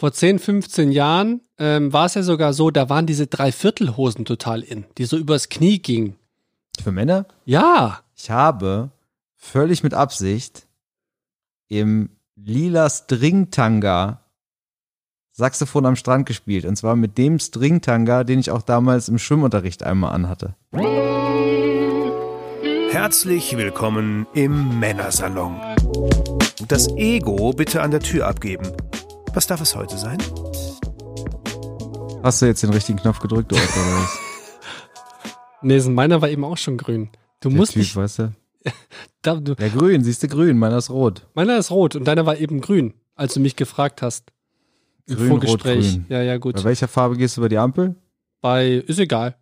vor 10, 15 Jahren ähm, war es ja sogar so, da waren diese Dreiviertelhosen total in, die so übers Knie gingen. Für Männer? Ja. Ich habe völlig mit Absicht im lila Stringtanga Saxophon am Strand gespielt. Und zwar mit dem Stringtanga, den ich auch damals im Schwimmunterricht einmal anhatte. Herzlich willkommen im Männersalon. Das Ego bitte an der Tür abgeben. Was darf es heute sein? Hast du jetzt den richtigen Knopf gedrückt, oder was? Nee, meiner war eben auch schon grün. Du Der musst typ, nicht. weißt du? Da, du, Ja, grün, siehst du grün, meiner ist rot. meiner ist rot und deiner war eben grün, als du mich gefragt hast. Im Grün, rot, Vorgespräch. grün. Ja, ja, gut. Bei welcher Farbe gehst du über die Ampel? Bei, ist egal.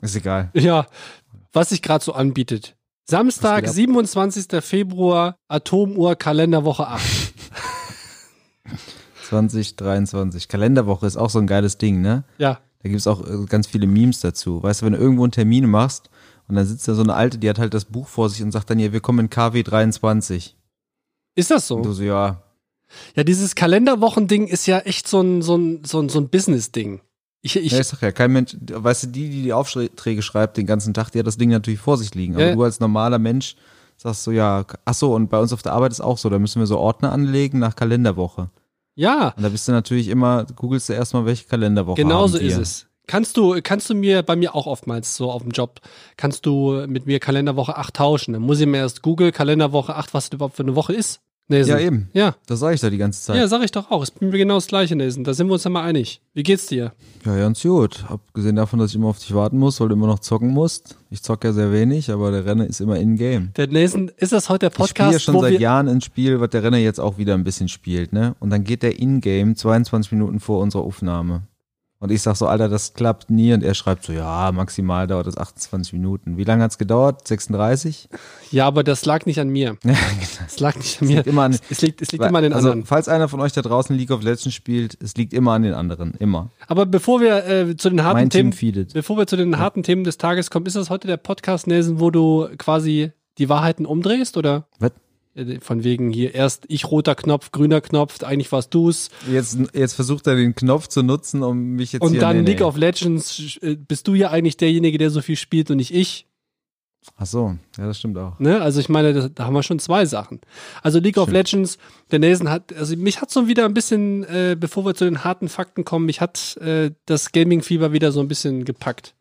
Ist egal. Ja, was sich gerade so anbietet. Samstag, Was 27. Februar, Atomuhr, Kalenderwoche 8. 2023. Kalenderwoche ist auch so ein geiles Ding, ne? Ja, Da gibt es auch äh, ganz viele Memes dazu. Weißt du, wenn du irgendwo einen Termin machst und dann sitzt da so eine Alte, die hat halt das Buch vor sich und sagt dann, ja, wir kommen in KW 23. ist das Und du so? so, ja, Ja, dieses Kalenderwochending ist ja echt so ein, so ein, so ein, so ein Business-Ding. Ich, ich, ja, ich sag ja, kein Mensch, weißt du, die, die die Aufträge schreibt den ganzen Tag, die hat das Ding natürlich vor sich liegen. Aber Ja. du als normaler Mensch sagst so, ja, ach so, und bei uns auf der Arbeit ist auch so, da müssen wir so Ordner anlegen nach Kalenderwoche. Ja, Und da bist du natürlich immer, googelst du erstmal, welche Kalenderwoche haben wir. ist es. Kannst du, kannst du mir bei mir auch oftmals so auf dem Job, kannst du mit mir Kalenderwoche 8 tauschen? Dann muss ich mir erst Google Kalenderwoche 8, was das überhaupt für eine Woche ist. Nee, Ja, eben. Ja, Das sage ich da die ganze Zeit. ja, sag ich doch auch. Es bin mir genau das Gleiche, Nelson. Da sind wir uns ja mal einig. Wie geht's dir? Ja, ganz gut. Abgesehen davon, dass ich immer auf dich warten muss, weil du immer noch zocken musst. Ich zocke ja sehr wenig, aber der Renner ist immer in-game. Der Nelson, ist das heute der Ich spiele ja Podcast, schon seit Jahren ein Spiel, was der Renner jetzt auch wieder ein bisschen spielt, ne? Und dann geht der in-game 22 Minuten vor unserer Aufnahme. Und ich sag so, Alter, das klappt nie. Und er schreibt so, ja, maximal dauert das 28 Minuten. Wie lange hat's gedauert? 36? Ja, aber das lag nicht an mir. Ja, Es lag nicht an mir. liegt immer an- es liegt, es liegt immer an den also, anderen. falls einer von euch da draußen League of Legends spielt, es liegt immer an den anderen. Immer. Aber bevor wir äh, zu den harten Mein Team Themen, feedet. bevor wir zu den harten Themen des Tages kommen, ist das heute der Podcast, Nelson, wo du quasi die Wahrheiten umdrehst oder? Was? Äh, Von wegen hier erst ich roter Knopf, grüner Knopf, eigentlich warst du's. Jetzt, jetzt versucht er den Knopf zu nutzen, um mich jetzt Und hier... dann nee, nee. League of Legends äh, bist du ja eigentlich derjenige, der so viel spielt und nicht ich. Ach so, ja, das stimmt auch. Ne? Also ich meine, da, da haben wir schon zwei Sachen. Also League of Stimmt. Legends, der Nelson hat, also mich hat so wieder ein bisschen, äh, bevor wir zu den harten Fakten kommen, mich hat äh, das Gaming-Fieber wieder so ein bisschen gepackt.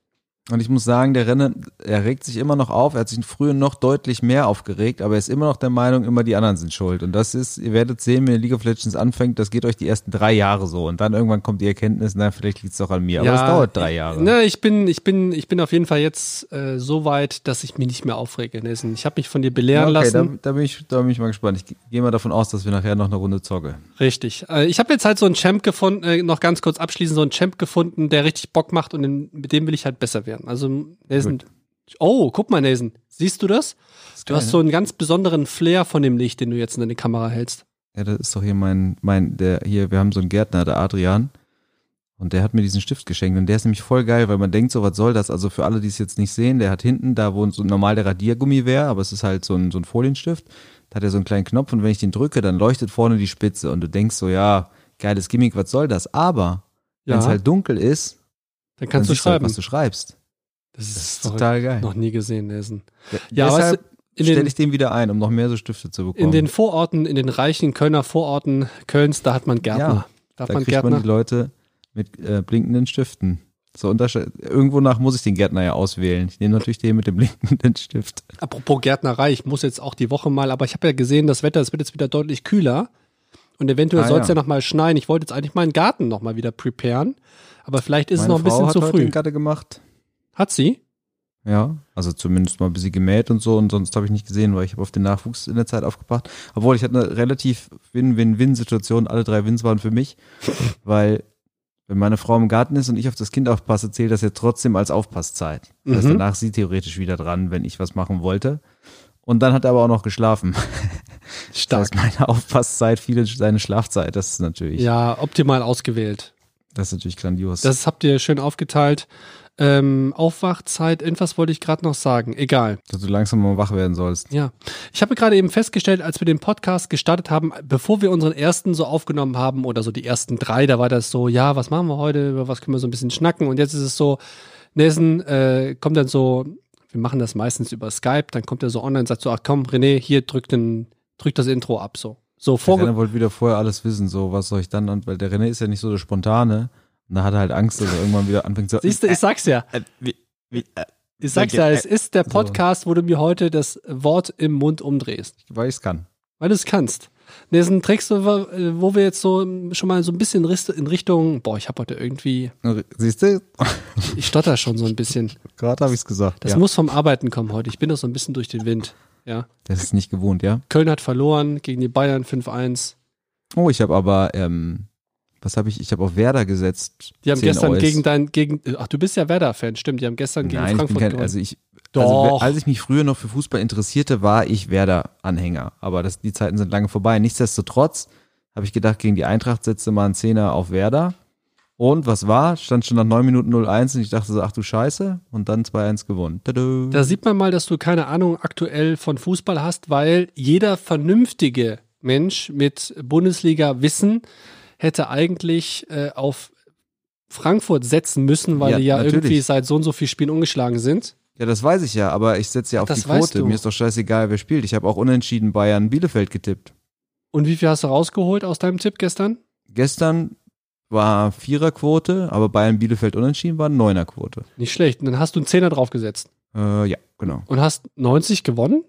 Und ich muss sagen, der Renner, er regt sich immer noch auf. Er hat sich früher noch deutlich mehr aufgeregt, aber er ist immer noch der Meinung, immer die anderen sind schuld. Und das ist, ihr werdet sehen, wenn ihr League of Legends anfängt, das geht euch die ersten drei Jahre so. Und dann irgendwann kommt die Erkenntnis, na, vielleicht liegt es doch an mir. Aber es dauert drei Jahre. Ne, ich bin, ich bin, ich bin auf jeden Fall jetzt äh, so weit, dass ich mich nicht mehr aufrege, Nelson. Ich habe mich von dir Ja, belehren okay, da, lassen. da, bin ich, da bin ich mal gespannt. Ich gehe mal davon aus, dass wir nachher noch eine Runde zocke. Richtig. Äh, ich habe jetzt halt so einen Champ gefunden, äh, noch ganz kurz abschließend, so einen Champ gefunden, der richtig Bock macht und den, mit dem will ich halt besser werden. Also, Nelson. Oh, guck mal, Nelson. Siehst du das? Du hast so einen ganz besonderen Flair von dem Licht, den du jetzt in deine Kamera hältst. Ja, das ist doch hier mein, mein, der, hier, wir haben so einen Gärtner, der Adrian. Und der hat mir diesen Stift geschenkt. Und der ist nämlich voll geil, weil man denkt so, was soll das? Also für alle, die es jetzt nicht sehen, der hat hinten, da wo so normal der Radiergummi wäre, aber es ist halt so ein, so ein Folienstift. Da hat er so einen kleinen Knopf und wenn ich den drücke, dann leuchtet vorne die Spitze. Und du denkst so, ja, geiles Gimmick, was soll das? Aber wenn es Ja. halt dunkel ist, Dann dann kannst du siehst du halt, schreiben. was du schreibst. Das Das ist total geil. Noch nie gesehen, Nelson. Ja, Ja, weißt du, stelle ich den wieder ein, um noch mehr so Stifte zu bekommen. in den Vororten, in den reichen Kölner Vororten Kölns, da hat man Gärtner. Ja, da man kriegt man Gärtner. die Leute mit äh, blinkenden Stiften. So Irgendwo nach muss ich den Gärtner ja auswählen. Ich nehme natürlich den mit dem blinkenden Stift. Apropos Gärtnerei, ich muss jetzt auch die Woche mal, aber ich habe ja gesehen, das Wetter, es wird jetzt wieder deutlich kühler. Und eventuell Ah, soll es ja, ja. noch mal schneien. Ich wollte jetzt eigentlich meinen Garten noch mal wieder preparen. Aber vielleicht ist Meine es noch ein Frau bisschen zu früh. den gerade gemacht. Hat sie? Ja, also zumindest mal ein bisschen gemäht und so und sonst habe ich nicht gesehen, weil ich habe auf den Nachwuchs in der Zeit aufgepasst. Obwohl ich hatte eine relativ Win-Win-Win-Situation, alle drei Wins waren für mich, weil wenn meine Frau im Garten ist und ich auf das Kind aufpasse, zählt das ja trotzdem als Aufpasszeit. Das heißt, Mhm. danach ist sie theoretisch wieder dran, wenn ich was machen wollte. Und dann hat er aber auch noch geschlafen. Stark. Das heißt, meine Aufpasszeit, viele seine Schlafzeit, das ist natürlich. Ja, optimal ausgewählt. Das ist natürlich grandios. Das habt ihr schön aufgeteilt. Ähm, Aufwachzeit, irgendwas wollte ich gerade noch sagen. Egal. Dass du langsam mal wach werden sollst. Ja. Ich habe gerade eben festgestellt, als wir den Podcast gestartet haben, bevor wir unseren ersten so aufgenommen haben oder so die ersten drei, da war das so, ja, was machen wir heute, über was können wir so ein bisschen schnacken und jetzt ist es so, Nelson äh, kommt dann so, wir machen das meistens über Skype, dann kommt er so online und sagt so, ach komm, René, hier drück, den, drück das Intro ab, so. So Der Renner wollte wieder vorher alles wissen, so was soll ich dann, weil der René ist ja nicht so der Spontane. Und da hat er halt Angst, dass er irgendwann wieder anfängt zu. Siehst du, ich sag's ja. Äh, wie, wie, äh, Ich sag's ja, es ist der Podcast, wo du mir heute das Wort im Mund umdrehst. weil ich's kann. Weil du es kannst. Nelson, trägst du, äh, wo wir jetzt so schon mal so ein bisschen in Richtung, boah, ich habe heute irgendwie, Siehst du? ich stotter schon so ein bisschen. Gerade habe ich's gesagt. Das ja. muss vom Arbeiten kommen heute. Ich bin doch so ein bisschen durch den Wind. Ja. Das ist nicht gewohnt, ja. Köln hat verloren gegen die Bayern 5-1. Oh, ich habe aber, ähm, was habe ich? Ich habe auf Werder gesetzt. Die haben 10 gestern Eus. gegen dein, gegen, ach, du bist ja Werder-Fan, stimmt. Die haben gestern gegen Nein, Frankfurt kein, gewonnen. also ich, Doch. Also, als ich mich früher noch für Fußball interessierte, war ich Werder-Anhänger. Aber das, die Zeiten sind lange vorbei. Nichtsdestotrotz habe ich gedacht, gegen die Eintracht setze mal einen Zehner auf Werder. Und was war? Stand schon nach 9 Minuten 0-1 und ich dachte so, ach du Scheiße. Und dann 2-1 gewonnen. Tada. Da sieht man mal, dass du keine Ahnung aktuell von Fußball hast, weil jeder vernünftige Mensch mit Bundesliga-Wissen hätte eigentlich äh, auf Frankfurt setzen müssen, weil Ja, die ja natürlich. irgendwie seit so und so vielen Spielen ungeschlagen sind. Ja, das weiß ich ja, aber ich setze ja auf Das die Quote. Mir ist doch scheißegal, wer spielt. Ich habe auch unentschieden Bayern Bielefeld getippt. Und wie viel hast du rausgeholt aus deinem Tipp gestern? Gestern war Viererquote, aber Bayern Bielefeld unentschieden war Neunerquote. Nicht schlecht. Und dann hast du einen Zehner draufgesetzt Äh, ja, genau. und hast 90 gewonnen.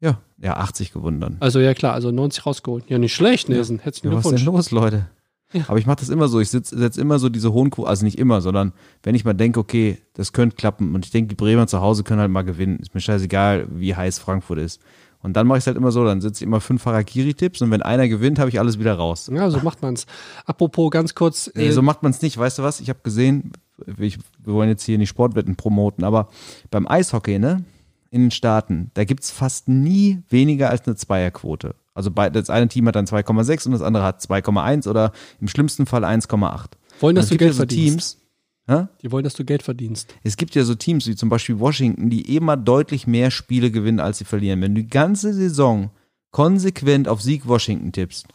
Ja, ja, 80 gewonnen dann. Also ja klar, also 90 rausgeholt. Ja, nicht schlecht, Nelson. Herzlichen Ja, was ist denn Glückwunsch. los, Leute? Ja. Aber ich mache das immer so. Ich setze setz immer so diese hohen Quoten, also nicht immer, sondern wenn ich mal denke, okay, das könnte klappen und ich denke, die Bremer zu Hause können halt mal gewinnen. Ist mir scheißegal, wie heiß Frankfurt ist. Und dann mache ich es halt immer so, dann setze ich immer fünf Harakiri-Tipps und wenn einer gewinnt, habe ich alles wieder raus. Ja, so macht man's. Apropos ganz kurz, Äh, so macht man es nicht, weißt du was? Ich habe gesehen, ich, wir wollen jetzt hier nicht Sportwetten promoten, aber beim Eishockey, ne, in den Staaten, da gibt's fast nie weniger als eine Zweierquote. Also bei, das eine Team hat dann 2,6 und das andere hat 2,1 oder im schlimmsten Fall 1,8. wollen, dass Es du Geld ja so verdienst. Teams, hä? Die wollen, dass du Geld verdienst. es gibt ja so Teams wie zum Beispiel Washington, die immer deutlich mehr Spiele gewinnen, als sie verlieren. Wenn du die ganze Saison konsequent auf Sieg Washington tippst,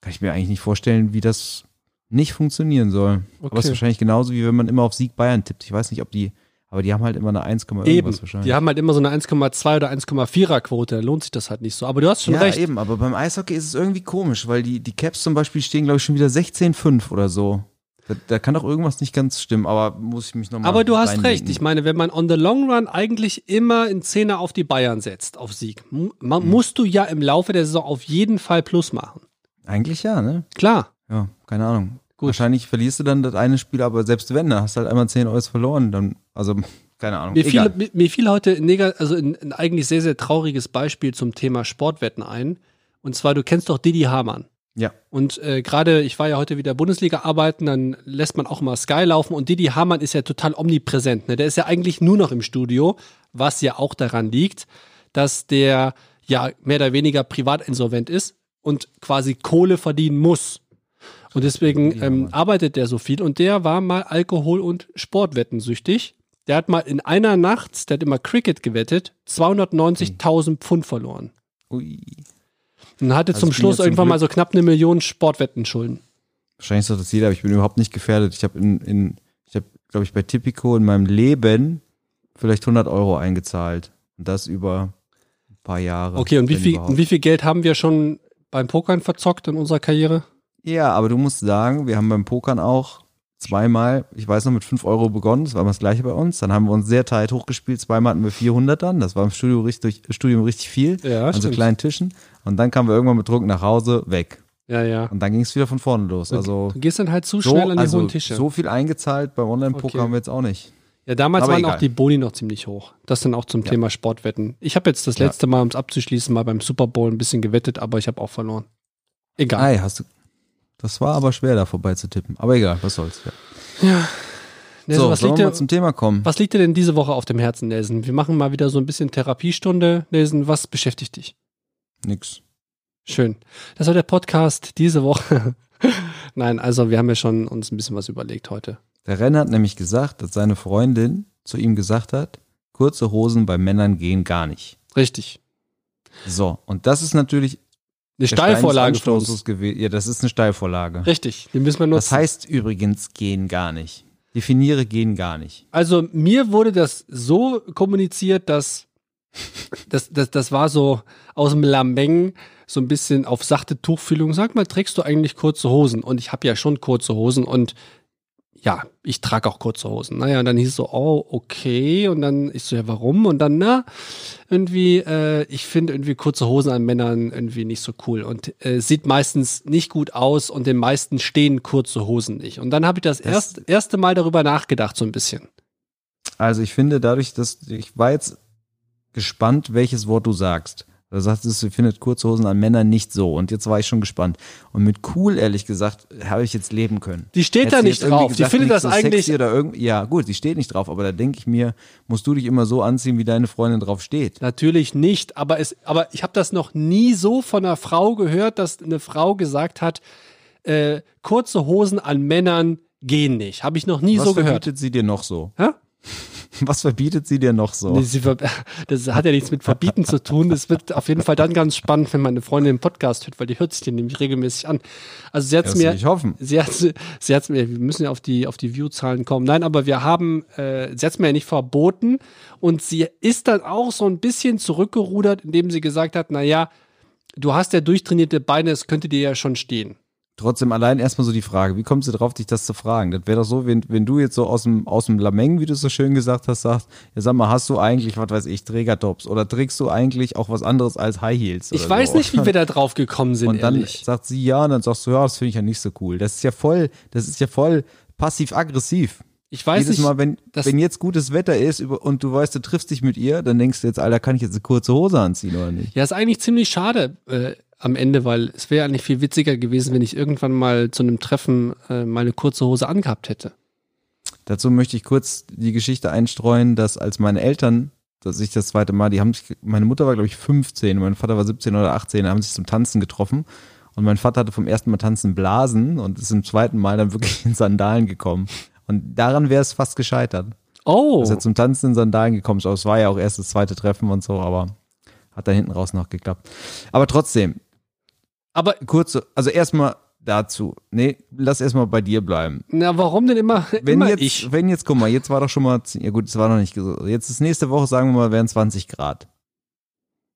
kann ich mir eigentlich nicht vorstellen, wie das nicht funktionieren soll. Aber es ist Okay. wahrscheinlich genauso, wie wenn man immer auf Sieg Bayern tippt. Ich weiß nicht, ob die, aber die haben halt immer eine 1, Eben. irgendwas wahrscheinlich. Die haben halt immer so eine 1,2 oder 1,4er Quote. Da lohnt sich das halt nicht so. Aber du hast schon ja, recht. eben, aber beim Eishockey ist es irgendwie komisch, weil die, die Caps zum Beispiel stehen, glaube ich, schon wieder 16,5 oder so. Da, da kann doch irgendwas nicht ganz stimmen, aber muss ich mich nochmal. Aber du hast recht. Ich meine, wenn man on the long run eigentlich immer einen Zehner auf die Bayern setzt, auf Sieg, man, Mhm. musst du ja im Laufe der Saison auf jeden Fall Plus machen. Eigentlich ja, ne? Klar. Ja, keine Ahnung. Gut. Wahrscheinlich verlierst du dann das eine Spiel, aber selbst wenn, da hast du halt einmal 10 Euro verloren, dann, also, keine Ahnung. Mir fiel, Egal. mir, mir fiel heute nega- also ein, ein eigentlich sehr, sehr trauriges Beispiel zum Thema Sportwetten ein. Und zwar, du kennst doch Didi Hamann. Ja. Und äh, gerade, ich war ja heute wieder Bundesliga arbeiten, dann lässt man auch mal Sky laufen und Didi Hamann ist ja total omnipräsent. Ne? Der ist ja eigentlich nur noch im Studio, was ja auch daran liegt, dass der ja mehr oder weniger privat insolvent ist und quasi Kohle verdienen muss. Und deswegen ähm, arbeitet der so viel und der war mal Alkohol- und Sportwetten süchtig. Der hat mal in einer Nacht, der hat immer Cricket gewettet, 290.000 Pfund verloren. Ui. Und hatte Also zum Schluss zum irgendwann mal Glück- so knapp eine Million Sportwettenschulden. Wahrscheinlich sagt das jeder, aber ich bin überhaupt nicht gefährdet. Ich habe in, in, ich habe, glaube ich, bei Tipico in meinem Leben vielleicht 100 Euro eingezahlt. Und das über ein paar Jahre. Okay, und wie viel, und wie viel Geld haben wir schon beim Pokern verzockt in unserer Karriere? Ja, aber du musst sagen, wir haben beim Pokern auch zweimal, ich weiß noch, mit 5 Euro begonnen, das war immer das gleiche bei uns. Dann haben wir uns sehr tight hochgespielt, zweimal hatten wir 400 dann, das war im Studio richtig, Studium richtig viel, Ja, an so kleinen Tischen. Und dann kamen wir irgendwann betrunken nach Hause, weg. Ja, ja. Und dann ging es wieder von vorne los. Also du gehst dann halt zu so, schnell an die also hohen Tische. so viel eingezahlt beim Online-Poker Okay. haben wir jetzt auch nicht. ja, damals aber waren egal. auch die Boni noch ziemlich hoch. Das dann auch zum Thema Sportwetten. Ich habe jetzt das Ja. letzte Mal, um es abzuschließen, mal beim Super Bowl ein bisschen gewettet, aber ich habe auch verloren. Egal. Ei, hast du. Das war aber schwer, da vorbei zu tippen. Aber egal, was soll's. Ja. Nelson, so, was, liegt wir dir, zum Thema kommen? was liegt dir denn diese Woche auf dem Herzen, Nelson? Wir machen mal wieder so ein bisschen Therapiestunde. Nelson, was beschäftigt dich? Nix. Schön. Das war der Podcast diese Woche. Nein, also wir haben ja schon uns ein bisschen was überlegt heute. Der Renner hat nämlich gesagt, dass seine Freundin zu ihm gesagt hat, kurze Hosen bei Männern gehen gar nicht. Richtig. So, und das ist natürlich Eine Steilvorlage für uns. Ja, das ist eine Steilvorlage. Richtig, die müssen wir nutzen. Was heißt übrigens gehen gar nicht? Definiere gehen gar nicht. Also mir wurde das so kommuniziert, dass das, das, das war so aus dem Lameng so ein bisschen auf sachte Tuchfühlung. Sag mal, trägst du eigentlich kurze Hosen? Und ich habe ja schon kurze Hosen und ja, ich trage auch kurze Hosen. Naja, und dann hieß es so, oh, okay. Und dann ich so, ja, warum? Und dann, na, irgendwie, äh, ich finde irgendwie kurze Hosen an Männern irgendwie nicht so cool. Und äh, sieht meistens nicht gut aus und den meisten stehen kurze Hosen nicht. Und dann habe ich das, Das- erst, erste Mal darüber nachgedacht, so ein bisschen. Also ich finde dadurch, dass ich war jetzt gespannt, welches Wort du sagst. Da sagst du, findet kurze Hosen an Männern nicht so. Und jetzt war ich schon gespannt. Und mit cool, ehrlich gesagt, habe ich jetzt leben können. Die steht Hättest da nicht drauf. Die gesagt, findet nicht das so eigentlich. Oder irgend, ja, gut, sie steht nicht drauf, aber da denke ich mir, musst du dich immer so anziehen, wie deine Freundin drauf steht. Natürlich nicht, aber es, aber ich habe das noch nie so von einer Frau gehört, dass eine Frau gesagt hat, äh, kurze Hosen an Männern gehen nicht. Habe ich noch nie Was so gehört. verbietet sie dir noch so? Hä? Was verbietet sie dir noch so? Nee, ver- Das hat ja nichts mit Verbieten zu tun. Das wird auf jeden Fall dann ganz spannend, wenn meine Freundin den Podcast hört, weil die hört sich den nämlich regelmäßig an. Also sie hat Das mir, ich hoffen. sie hat sie hat's mir, wir müssen ja auf die auf die View-Zahlen kommen. Nein, aber wir haben, äh, sie hat mir ja nicht verboten und sie ist dann auch so ein bisschen zurückgerudert, indem sie gesagt hat, na ja, du hast ja durchtrainierte Beine, es könnte dir ja schon stehen. Trotzdem allein erstmal so die Frage, wie kommst du drauf, dich das zu fragen? Das wäre doch so, wenn, wenn du jetzt so aus dem, aus dem Lameng, wie du es so schön gesagt hast, sagst, ja sag mal, hast du eigentlich, was weiß ich, Trägertops oder trägst du eigentlich auch was anderes als High Heels? Ich weiß so? nicht, wie wir da drauf gekommen sind, Und dann ehrlich. sagt sie ja und dann sagst du, ja, das finde ich ja nicht so cool. Das ist ja voll, das ist ja voll passiv-aggressiv. Ich weiß Jedes nicht, Mal, wenn, wenn jetzt gutes Wetter ist und du weißt, du triffst dich mit ihr, dann denkst du jetzt, Alter, kann ich jetzt eine kurze Hose anziehen oder nicht? Ja, ist eigentlich ziemlich schade äh, am Ende, weil es wäre eigentlich viel witziger gewesen, wenn ich irgendwann mal zu einem Treffen äh, mal eine kurze Hose angehabt hätte. Dazu möchte ich kurz die Geschichte einstreuen, dass als meine Eltern, dass ich das zweite Mal, die haben sich, meine Mutter war glaube ich 15, mein Vater war 17 oder 18, haben sich zum Tanzen getroffen und mein Vater hatte vom ersten Mal Tanzen Blasen und ist im zweiten Mal dann wirklich in Sandalen gekommen. Und daran wäre es fast gescheitert. Oh, Dass er zum Tanzen in Sandalen gekommen ist. Aber es war ja auch erst das zweite Treffen und so, aber hat dann hinten raus noch geklappt. Aber trotzdem, aber kurze, also erstmal dazu. Nee, lass erstmal bei dir bleiben. na, warum denn immer, Wenn immer jetzt, ich? wenn jetzt, guck mal, jetzt war doch schon mal, ja gut, es war noch nicht so. Jetzt ist nächste Woche, sagen wir mal, wären 20 Grad.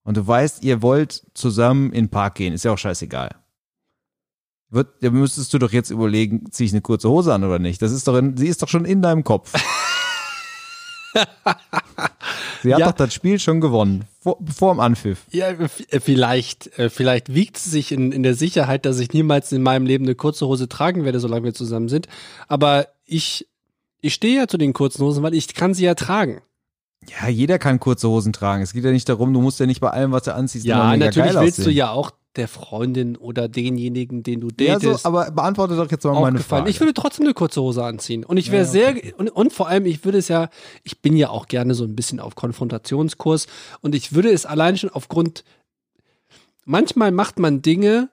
Und du weißt, ihr wollt zusammen in den Park gehen, ist ja auch scheißegal. Wird, da müsstest du doch jetzt überlegen, ziehe ich eine kurze Hose an oder nicht? Das ist doch, in, sie ist doch schon in deinem Kopf. sie hat Ja. doch das Spiel schon gewonnen, vor, vor dem Anpfiff. Ja, äh, vielleicht, äh, vielleicht wiegt sie sich in, in der Sicherheit, dass ich niemals in meinem Leben eine kurze Hose tragen werde, solange wir zusammen sind. Aber ich, ich stehe ja zu den kurzen Hosen, weil ich kann sie ja tragen. Ja, jeder kann kurze Hosen tragen. Es geht ja nicht darum, du musst ja nicht bei allem, was du anziehst, Ja, natürlich willst du aussehen. ja auch der Freundin oder denjenigen, den du Ja, datest. so, aber beantworte doch jetzt mal meine. Frage. Ich würde trotzdem eine kurze Hose anziehen. Und ich wäre Ja, sehr, und, und vor allem, ich würde es ja, ich bin ja auch gerne so ein bisschen auf Konfrontationskurs und ich würde es allein schon aufgrund, manchmal macht man Dinge,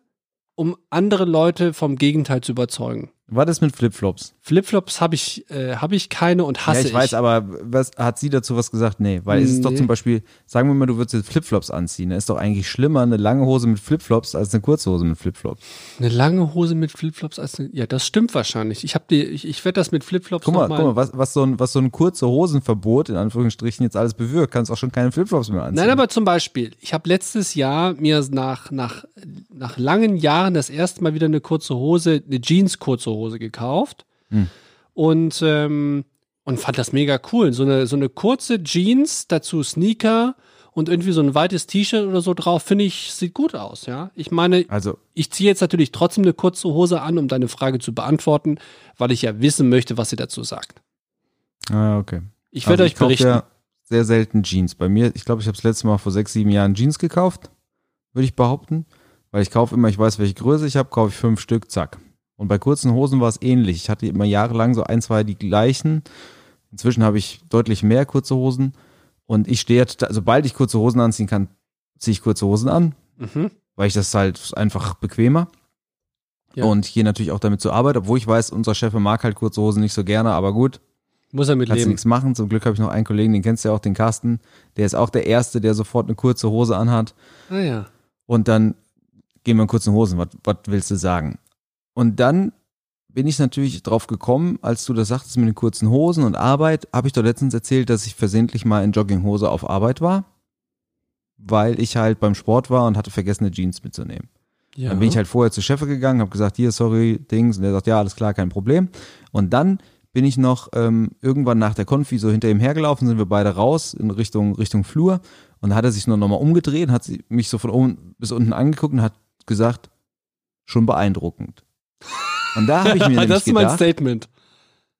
um andere Leute vom Gegenteil zu überzeugen. Was ist mit Flipflops? Flipflops habe ich, äh, habe ich keine und hasse ja, ich weiß, aber was, hat sie dazu was gesagt? Nee, weil es ist doch Nee. zum Beispiel, sagen wir mal, du würdest jetzt Flipflops anziehen. Da ist doch eigentlich schlimmer eine lange Hose mit Flipflops als eine kurze Hose mit Flipflops. Eine lange Hose mit Flipflops als eine, ja, das stimmt wahrscheinlich. Ich die, ich, ich werde das mit Flipflops Guck mal, mal. guck mal, was, was, so ein, was so ein kurze Hosenverbot in Anführungsstrichen jetzt alles bewirkt, kannst auch schon keine Flipflops mehr anziehen. Nein, aber zum Beispiel, ich habe letztes Jahr mir nach, nach, nach langen Jahren das erste Mal wieder eine kurze Hose, eine Jeans-kurze Hose gekauft. Hm. Und, ähm, und fand das mega cool. So eine, so eine kurze Jeans, dazu Sneaker und irgendwie so ein weites T-Shirt oder so drauf, finde ich, sieht gut aus, ja. Ich meine, Also, ich ziehe jetzt natürlich trotzdem eine kurze Hose an, um deine Frage zu beantworten, weil ich ja wissen möchte, was sie dazu sagt. ah, okay. Ich werde also euch kauf berichten. ja sehr selten Jeans. Bei mir, ich glaube, ich habe das letzte Mal vor sechs, sieben Jahren Jeans gekauft, würde ich behaupten. Weil ich kaufe immer, ich weiß, welche Größe ich habe, kaufe ich fünf Stück, zack. Und bei kurzen Hosen war es ähnlich. Ich hatte immer jahrelang so ein, zwei die gleichen. Inzwischen habe ich deutlich mehr kurze Hosen. Und ich stehe, total- sobald ich kurze Hosen anziehen kann, ziehe ich kurze Hosen an, Mhm. weil ich das halt einfach bequemer. Ja. Und gehe natürlich auch damit zur Arbeit, obwohl ich weiß, unser Chef mag halt kurze Hosen nicht so gerne, aber gut, Muss er mit kannst leben. nichts machen. Zum Glück habe ich noch einen Kollegen, den kennst du ja auch, den Carsten. Der ist auch der Erste, der sofort eine kurze Hose anhat. Ah ja. Und dann gehen wir in kurzen Hosen. Was, was willst du sagen? Und dann bin ich natürlich drauf gekommen, als du das sagtest mit den kurzen Hosen und Arbeit, habe ich doch letztens erzählt, dass ich versehentlich mal in Jogginghose auf Arbeit war, weil ich halt beim Sport war und hatte vergessen, eine Jeans mitzunehmen. ja. Dann bin ich halt vorher zu Chef gegangen, habe gesagt, hier, sorry, Dings. Und der sagt, ja, alles klar, kein Problem. Und dann bin ich noch ähm, irgendwann nach der Konfi so hinter ihm hergelaufen, sind wir beide raus in Richtung, Richtung Flur. Und da hat er sich nur nochmal umgedreht, hat mich so von oben bis unten angeguckt und hat gesagt, schon beeindruckend. Und da habe ich mir nämlich das ist mein gedacht, Statement.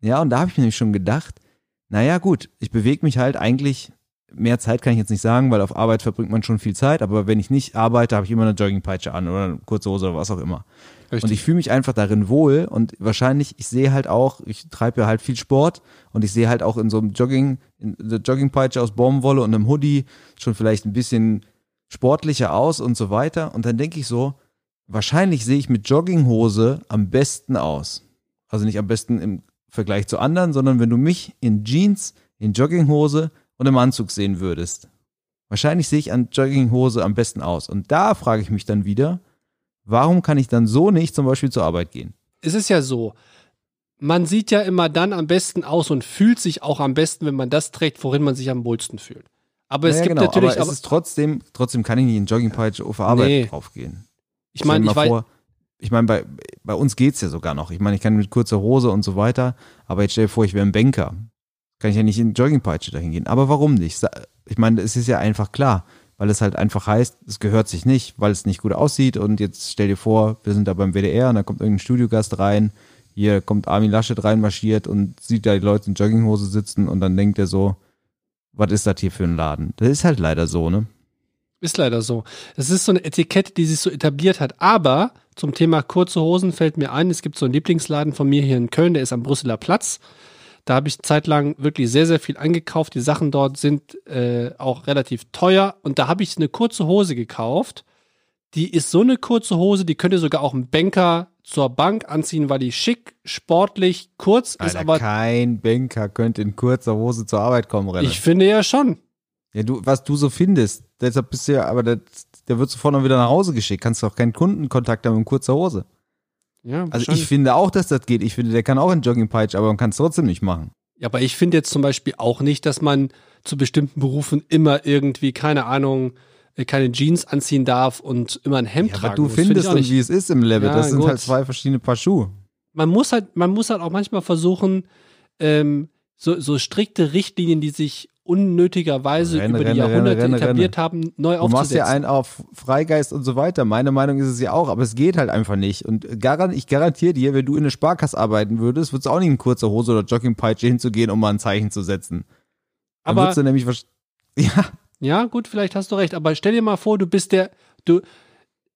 ja, und da habe ich mir nämlich schon gedacht, naja gut, ich bewege mich halt eigentlich, mehr Zeit kann ich jetzt nicht sagen, weil auf Arbeit verbringt man schon viel Zeit, aber wenn ich nicht arbeite, habe ich immer eine Joggingpeitsche an oder eine kurze Hose oder was auch immer. Richtig. Und ich fühle mich einfach darin wohl und wahrscheinlich, ich sehe halt auch, ich treibe ja halt viel Sport und ich sehe halt auch in so einem Jogging, in der Joggingpeitsche aus Baumwolle und einem Hoodie schon vielleicht ein bisschen sportlicher aus und so weiter. Und dann denke ich so, wahrscheinlich sehe ich mit Jogginghose am besten aus. Also nicht am besten im Vergleich zu anderen, sondern wenn du mich in Jeans, in Jogginghose und im Anzug sehen würdest. Wahrscheinlich sehe ich an Jogginghose am besten aus. Und da frage ich mich dann wieder, warum kann ich dann so nicht zum Beispiel zur Arbeit gehen? es ist ja so, man sieht ja immer dann am besten aus und fühlt sich auch am besten, wenn man das trägt, worin man sich am wohlsten fühlt. Aber es Naja, gibt genau, natürlich, aber es aber, ist trotzdem, trotzdem kann ich nicht in Joggingpeitsche auf Arbeit Nee. draufgehen. Ich meine, ich vor, ich meine, bei, bei uns geht's ja sogar noch. Ich meine, ich kann mit kurzer Hose und so weiter, aber jetzt stell dir vor, ich wäre ein Banker. Kann ich ja nicht in Joggingpeitsche dahin gehen. Aber warum nicht? Ich meine, es ist ja einfach klar, weil es halt einfach heißt, es gehört sich nicht, weil es nicht gut aussieht. Und jetzt stell dir vor, wir sind da beim WDR und da kommt irgendein Studiogast rein. Hier kommt Armin Laschet reinmarschiert und sieht da die Leute in Jogginghose sitzen und dann denkt er so, was ist das hier für ein Laden? Das ist halt leider so, ne? Ist leider so. Das ist so eine Etikette, die sich so etabliert hat. Aber zum Thema kurze Hosen fällt mir ein, es gibt so einen Lieblingsladen von mir hier in Köln, der ist am Brüsseler Platz. Da habe ich zeitlang wirklich sehr, sehr viel eingekauft. Die Sachen dort sind äh, auch relativ teuer. Und da habe ich eine kurze Hose gekauft. Die ist so eine kurze Hose, die könnte sogar auch ein Banker zur Bank anziehen, weil die schick, sportlich, kurz ist, Alter, aber kein Banker könnte in kurzer Hose zur Arbeit kommen, Renner. ich finde ja schon. Ja, du, was du so findest, deshalb bist du ja, aber der, der wird sofort noch wieder nach Hause geschickt. Kannst doch keinen Kundenkontakt haben in kurzer Hose. Ja, Also ich finde auch, dass das geht. Ich finde, der kann auch in Joggingpeitsch, aber man kann es trotzdem nicht machen. Ja, aber ich finde jetzt zum Beispiel auch nicht, dass man zu bestimmten Berufen immer irgendwie, keine Ahnung, äh, keine Jeans anziehen darf und immer ein Hemd Ja, tragen aber du muss. Finde findest auch nicht. wie es ist im Level. Ja, das sind gut. halt zwei verschiedene Paar Schuhe. Man muss halt, man muss halt auch manchmal versuchen, ähm, so, so strikte Richtlinien, die sich unnötigerweise Renne, über die renne, Jahrhunderte renne, etabliert haben, neu Du machst ja aufzusetzen. einen auf Freigeist und so weiter. Meine Meinung ist es ja auch, aber es geht halt einfach nicht. Und garan ich garantiere dir, wenn du in eine Sparkasse arbeiten würdest, würdest du auch nicht in kurzer Hose oder Joggingpeitsche hinzugehen, um mal ein Zeichen zu setzen. Dann aber würdest du nämlich ja, Ja, gut, vielleicht hast du recht, aber stell dir mal vor, du bist der, du,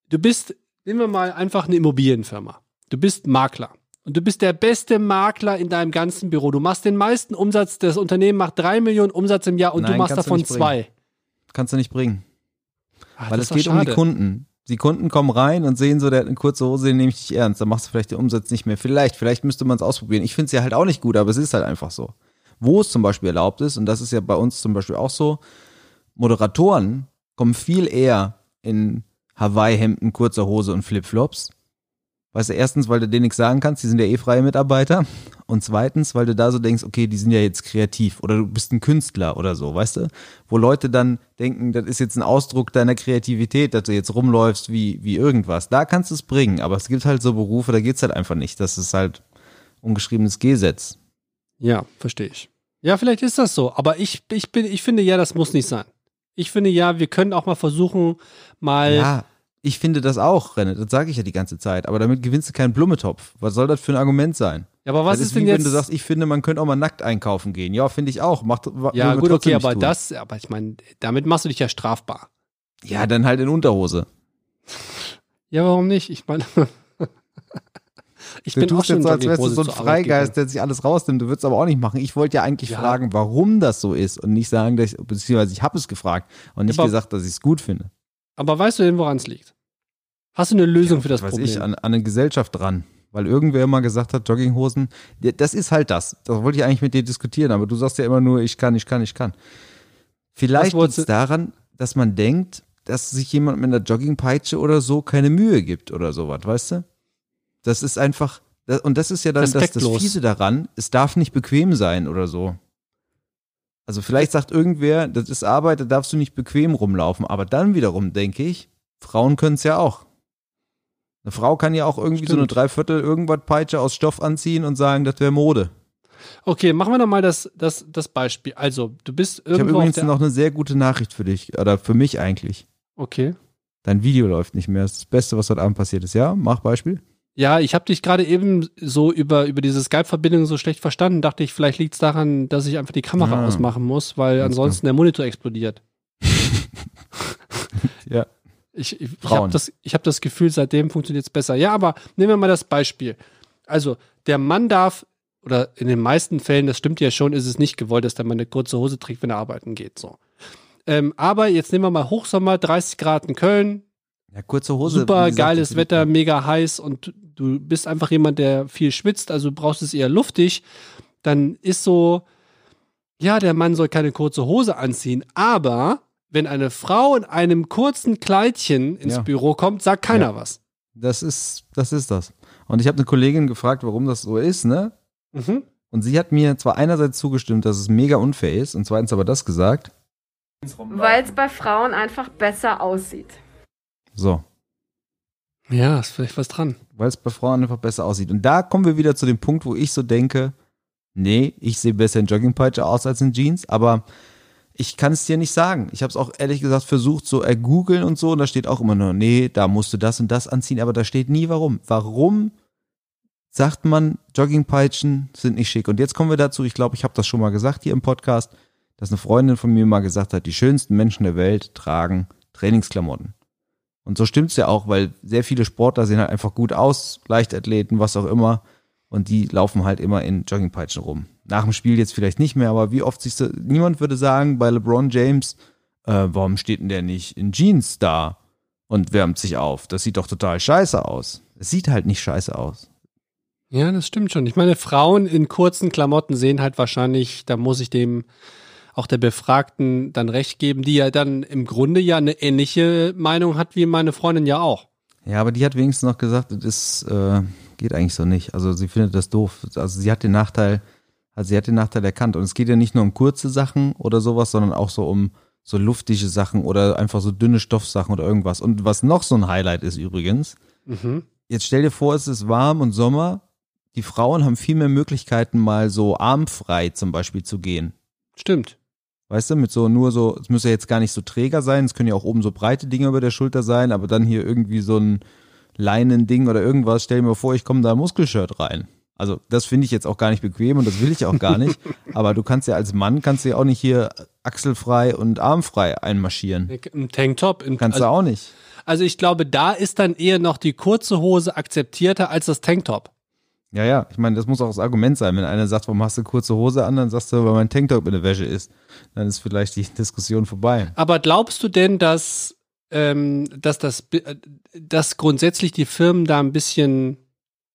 du bist, nehmen wir mal einfach eine Immobilienfirma. Du bist Makler. Und du bist der beste Makler in deinem ganzen Büro. Du machst den meisten Umsatz, das Unternehmen macht drei Millionen Umsatz im Jahr und du Nein, machst du davon nicht bringen. zwei. kannst du nicht bringen. Ah, Weil es geht um die schade. Kunden. Die Kunden kommen rein und sehen so, der hat eine kurze Hose, den nehme ich nicht ernst. Dann machst du vielleicht den Umsatz nicht mehr. Vielleicht, vielleicht müsste man es ausprobieren. Ich finde es ja halt auch nicht gut, aber es ist halt einfach so. Wo es zum Beispiel erlaubt ist, und das ist ja bei uns zum Beispiel auch so, Moderatoren kommen viel eher in Hawaii-Hemden, kurzer Hose und Flipflops. Weißt du, erstens, weil du denen nichts sagen kannst, die sind ja eh freie Mitarbeiter. Und zweitens, weil du da so denkst, okay, die sind ja jetzt kreativ oder du bist ein Künstler oder so, weißt du? Wo Leute dann denken, das ist jetzt ein Ausdruck deiner Kreativität, dass du jetzt rumläufst wie, wie irgendwas. Da kannst du es bringen, aber es gibt halt so Berufe, da geht's halt einfach nicht. Das ist halt ungeschriebenes Gesetz. Ja, verstehe ich. Ja, vielleicht ist das so, aber ich, ich bin, ich finde ja, das muss nicht sein. Ich finde ja, wir können auch mal versuchen, mal, Ja, ich finde das auch, Renne, das sage ich ja die ganze Zeit, aber damit gewinnst du keinen Blumentopf. Was soll das für ein Argument sein? Ja, aber was das ist wie denn wenn jetzt? du sagst, ich finde, man könnte auch mal nackt einkaufen gehen. Ja, finde ich auch. Macht, ja, gut, okay, aber tun. das, aber ich meine, damit machst du dich ja strafbar. Ja, dann halt in Unterhose. Ja, warum nicht? Ich meine, ich Du bin auch tust schon jetzt so, als wärst du so ein Freigeist, der sich alles rausnimmt. Du würdest aber auch nicht machen. Ich wollte ja eigentlich Ja. fragen, warum das so ist und nicht sagen, dass ich, beziehungsweise ich habe es gefragt und nicht Aber- gesagt, dass ich es gut finde. Aber weißt du denn, woran es liegt? Hast du eine Lösung für das weiß Problem? ich, an, an eine Gesellschaft dran. Weil irgendwer mal gesagt hat, Jogginghosen, ja, das ist halt das. Das wollte ich eigentlich mit dir diskutieren, aber du sagst ja immer nur, ich kann, ich kann, ich kann. Vielleicht liegt es daran, dass man denkt, dass sich jemand mit einer Joggingpeitsche oder so keine Mühe gibt oder sowas, weißt du? Das ist einfach, das, und das ist ja dann das, das. Fiese daran, es darf nicht bequem sein oder so. Also vielleicht sagt irgendwer, das ist Arbeit, da darfst du nicht bequem rumlaufen, aber dann wiederum denke ich, Frauen können es ja auch. Eine Frau kann ja auch irgendwie so eine Stimmt. Dreiviertel irgendwas Peitsche aus Stoff anziehen und sagen, das wäre Mode. Okay, machen wir noch mal das, das, das Beispiel. Also, du bist Ich habe irgendwo übrigens noch eine sehr gute Nachricht für dich, oder für mich eigentlich. Okay. Dein Video läuft nicht mehr. Das ist das Beste, was heute Abend passiert ist. Ja, mach Beispiel. Ja, ich habe dich gerade eben so über, über diese Skype-Verbindung so schlecht verstanden. Dachte ich, vielleicht liegt es daran, dass ich einfach die Kamera Ah. ausmachen muss, weil ansonsten der Monitor explodiert. Ja. Ich, ich, habe das, ich hab das Gefühl, seitdem funktioniert es besser. Ja, aber nehmen wir mal das Beispiel. Also, der Mann darf, oder in den meisten Fällen, das stimmt ja schon, ist es nicht gewollt, dass der Mann eine kurze Hose trägt, wenn er arbeiten geht. So. Ähm, aber jetzt nehmen wir mal Hochsommer, 30 Grad in Köln, Ja, kurze Hose. super gesagt, geiles Wetter, mega heiß und du bist einfach jemand, der viel schwitzt, also du brauchst es eher luftig, dann ist so, ja, der Mann soll keine kurze Hose anziehen, aber wenn eine Frau in einem kurzen Kleidchen ins Ja. Büro kommt, sagt keiner Ja. was. Das ist, das ist das. Und ich habe eine Kollegin gefragt, warum das so ist, ne? Mhm. Und sie hat mir zwar einerseits zugestimmt, dass es mega unfair ist, und zweitens aber das gesagt. Weil es bei Frauen einfach besser aussieht. So. Ja, ist vielleicht was dran. weil es bei Frauen einfach besser aussieht. Und da kommen wir wieder zu dem Punkt, wo ich so denke, nee, ich sehe besser in Joggingpeitsche aus als in Jeans, aber ich kann es dir nicht sagen. Ich habe es auch ehrlich gesagt versucht, so ergoogeln und so, und da steht auch immer nur, nee, da musst du das und das anziehen, aber da steht nie warum. Warum sagt man, Joggingpeitschen sind nicht schick? Und jetzt kommen wir dazu, ich glaube, ich habe das schon mal gesagt hier im Podcast, dass eine Freundin von mir mal gesagt hat, die schönsten Menschen der Welt tragen Trainingsklamotten. Und so stimmt's ja auch, weil sehr viele Sportler sehen halt einfach gut aus, Leichtathleten, was auch immer. Und die laufen halt immer in Joggingpeitschen rum. Nach dem Spiel jetzt vielleicht nicht mehr, aber wie oft siehst du, niemand würde sagen, bei LeBron James, äh, warum steht denn der nicht in Jeans da und wärmt sich auf? Das sieht doch total scheiße aus. Es sieht halt nicht scheiße aus. Ja, das stimmt schon. Ich meine, Frauen in kurzen Klamotten sehen halt wahrscheinlich, da muss ich dem auch der Befragten dann recht geben, die ja dann im Grunde ja eine ähnliche Meinung hat wie meine Freundin ja auch. Ja, aber die hat wenigstens noch gesagt, das äh, geht eigentlich so nicht. Also sie findet das doof. Also sie hat den Nachteil, also sie hat den Nachteil erkannt. Und es geht ja nicht nur um kurze Sachen oder sowas, sondern auch so um so luftige Sachen oder einfach so dünne Stoffsachen oder irgendwas. Und was noch so ein Highlight ist übrigens, Mhm. jetzt stell dir vor, es ist warm und Sommer. Die Frauen haben viel mehr Möglichkeiten, mal so armfrei zum Beispiel zu gehen. Stimmt. Weißt du, mit so nur so, es muss ja jetzt gar nicht so träger sein, es können ja auch oben so breite Dinge über der Schulter sein, aber dann hier irgendwie so ein Leinending oder irgendwas, stell mal vor, ich komme da ein Muskelshirt rein. Also das finde ich jetzt auch gar nicht bequem und das will ich auch gar nicht. aber du kannst ja als Mann, kannst du ja auch nicht hier achselfrei und armfrei einmarschieren. Ein Tanktop. Im- Kannst also, du auch nicht. also ich glaube, da ist dann eher noch die kurze Hose akzeptierter als das Tanktop. Ja, ja, ich meine, das muss auch das Argument sein. Wenn einer sagt, warum hast du kurze Hose an, dann sagst du, weil mein Tanktop in der Wäsche ist. Dann ist vielleicht die Diskussion vorbei. Aber glaubst du denn, dass, ähm, dass das, äh, dass grundsätzlich die Firmen da ein bisschen,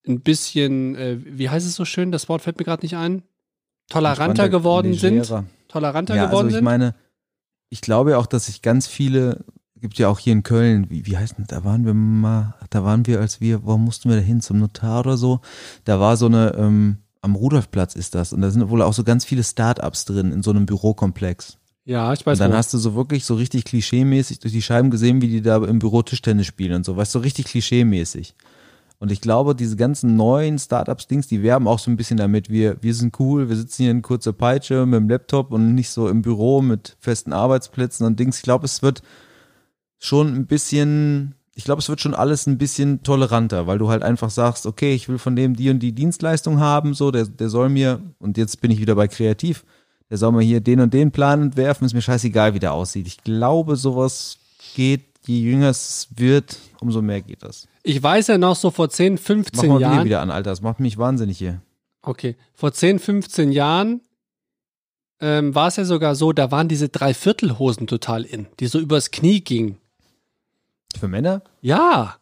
ein bisschen, äh, wie heißt es so schön? Das Wort fällt mir gerade nicht ein. Toleranter geworden sind. Toleranter ja, geworden also ich sind. meine, ich glaube ja auch, dass sich ganz viele, gibt ja auch hier in Köln, wie, wie heißt denn, da waren wir mal, da waren wir, als wir, wo mussten wir da hin, zum Notar oder so, da war so eine, ähm, am Rudolfplatz ist das und da sind wohl auch so ganz viele Start-ups drin in so einem Bürokomplex. ja, ich weiß Und dann wo. hast du so wirklich so richtig klischeemäßig durch die Scheiben gesehen, wie die da im Büro Tischtennis spielen und so, weißt du, so richtig klischeemäßig. Und ich glaube, diese ganzen neuen Startups-Dings, die werben auch so ein bisschen damit, wir, wir sind cool, wir sitzen hier in kurzer Peitsche mit dem Laptop und nicht so im Büro mit festen Arbeitsplätzen und Dings. Ich glaube, es wird schon ein bisschen, ich glaube, es wird schon alles ein bisschen toleranter, weil du halt einfach sagst, okay, ich will von dem die und die Dienstleistung haben, so, der, der soll mir, und jetzt bin ich wieder bei kreativ, der soll mir hier den und den Plan entwerfen, ist mir scheißegal, wie der aussieht. Ich glaube, sowas geht, je jünger es wird, umso mehr geht das. Ich weiß ja noch so vor 10, Mach 15 mal Willi Jahren. wieder an, Alter, das macht mich wahnsinnig hier. Okay, vor 10, 15 Jahren ähm, war es ja sogar so, da waren diese Dreiviertelhosen total in, die so übers Knie gingen. Für Männer? Ja,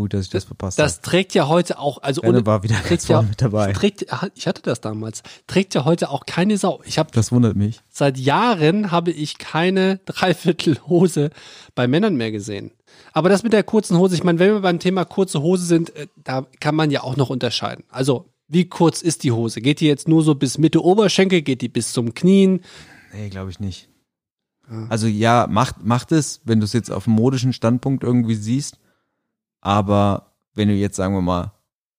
Gut, dass ich das verpasst habe. Das trägt ja heute auch, also Renne ohne, war wieder trägt ganz ja, mit dabei. trägt, ich hatte das damals, trägt ja heute auch keine Sau. Ich habe Das wundert mich. seit Jahren habe ich keine Dreiviertelhose bei Männern mehr gesehen. Aber das mit der kurzen Hose, ich meine, wenn wir beim Thema kurze Hose sind, äh, da kann man ja auch noch unterscheiden. Also, wie kurz ist die Hose? Geht die jetzt nur so bis Mitte Oberschenkel? Geht die bis zum Knien? Nee, glaube ich nicht. Also ja, macht, macht es, wenn du es jetzt auf dem modischen Standpunkt irgendwie siehst. Aber wenn du jetzt, sagen wir mal,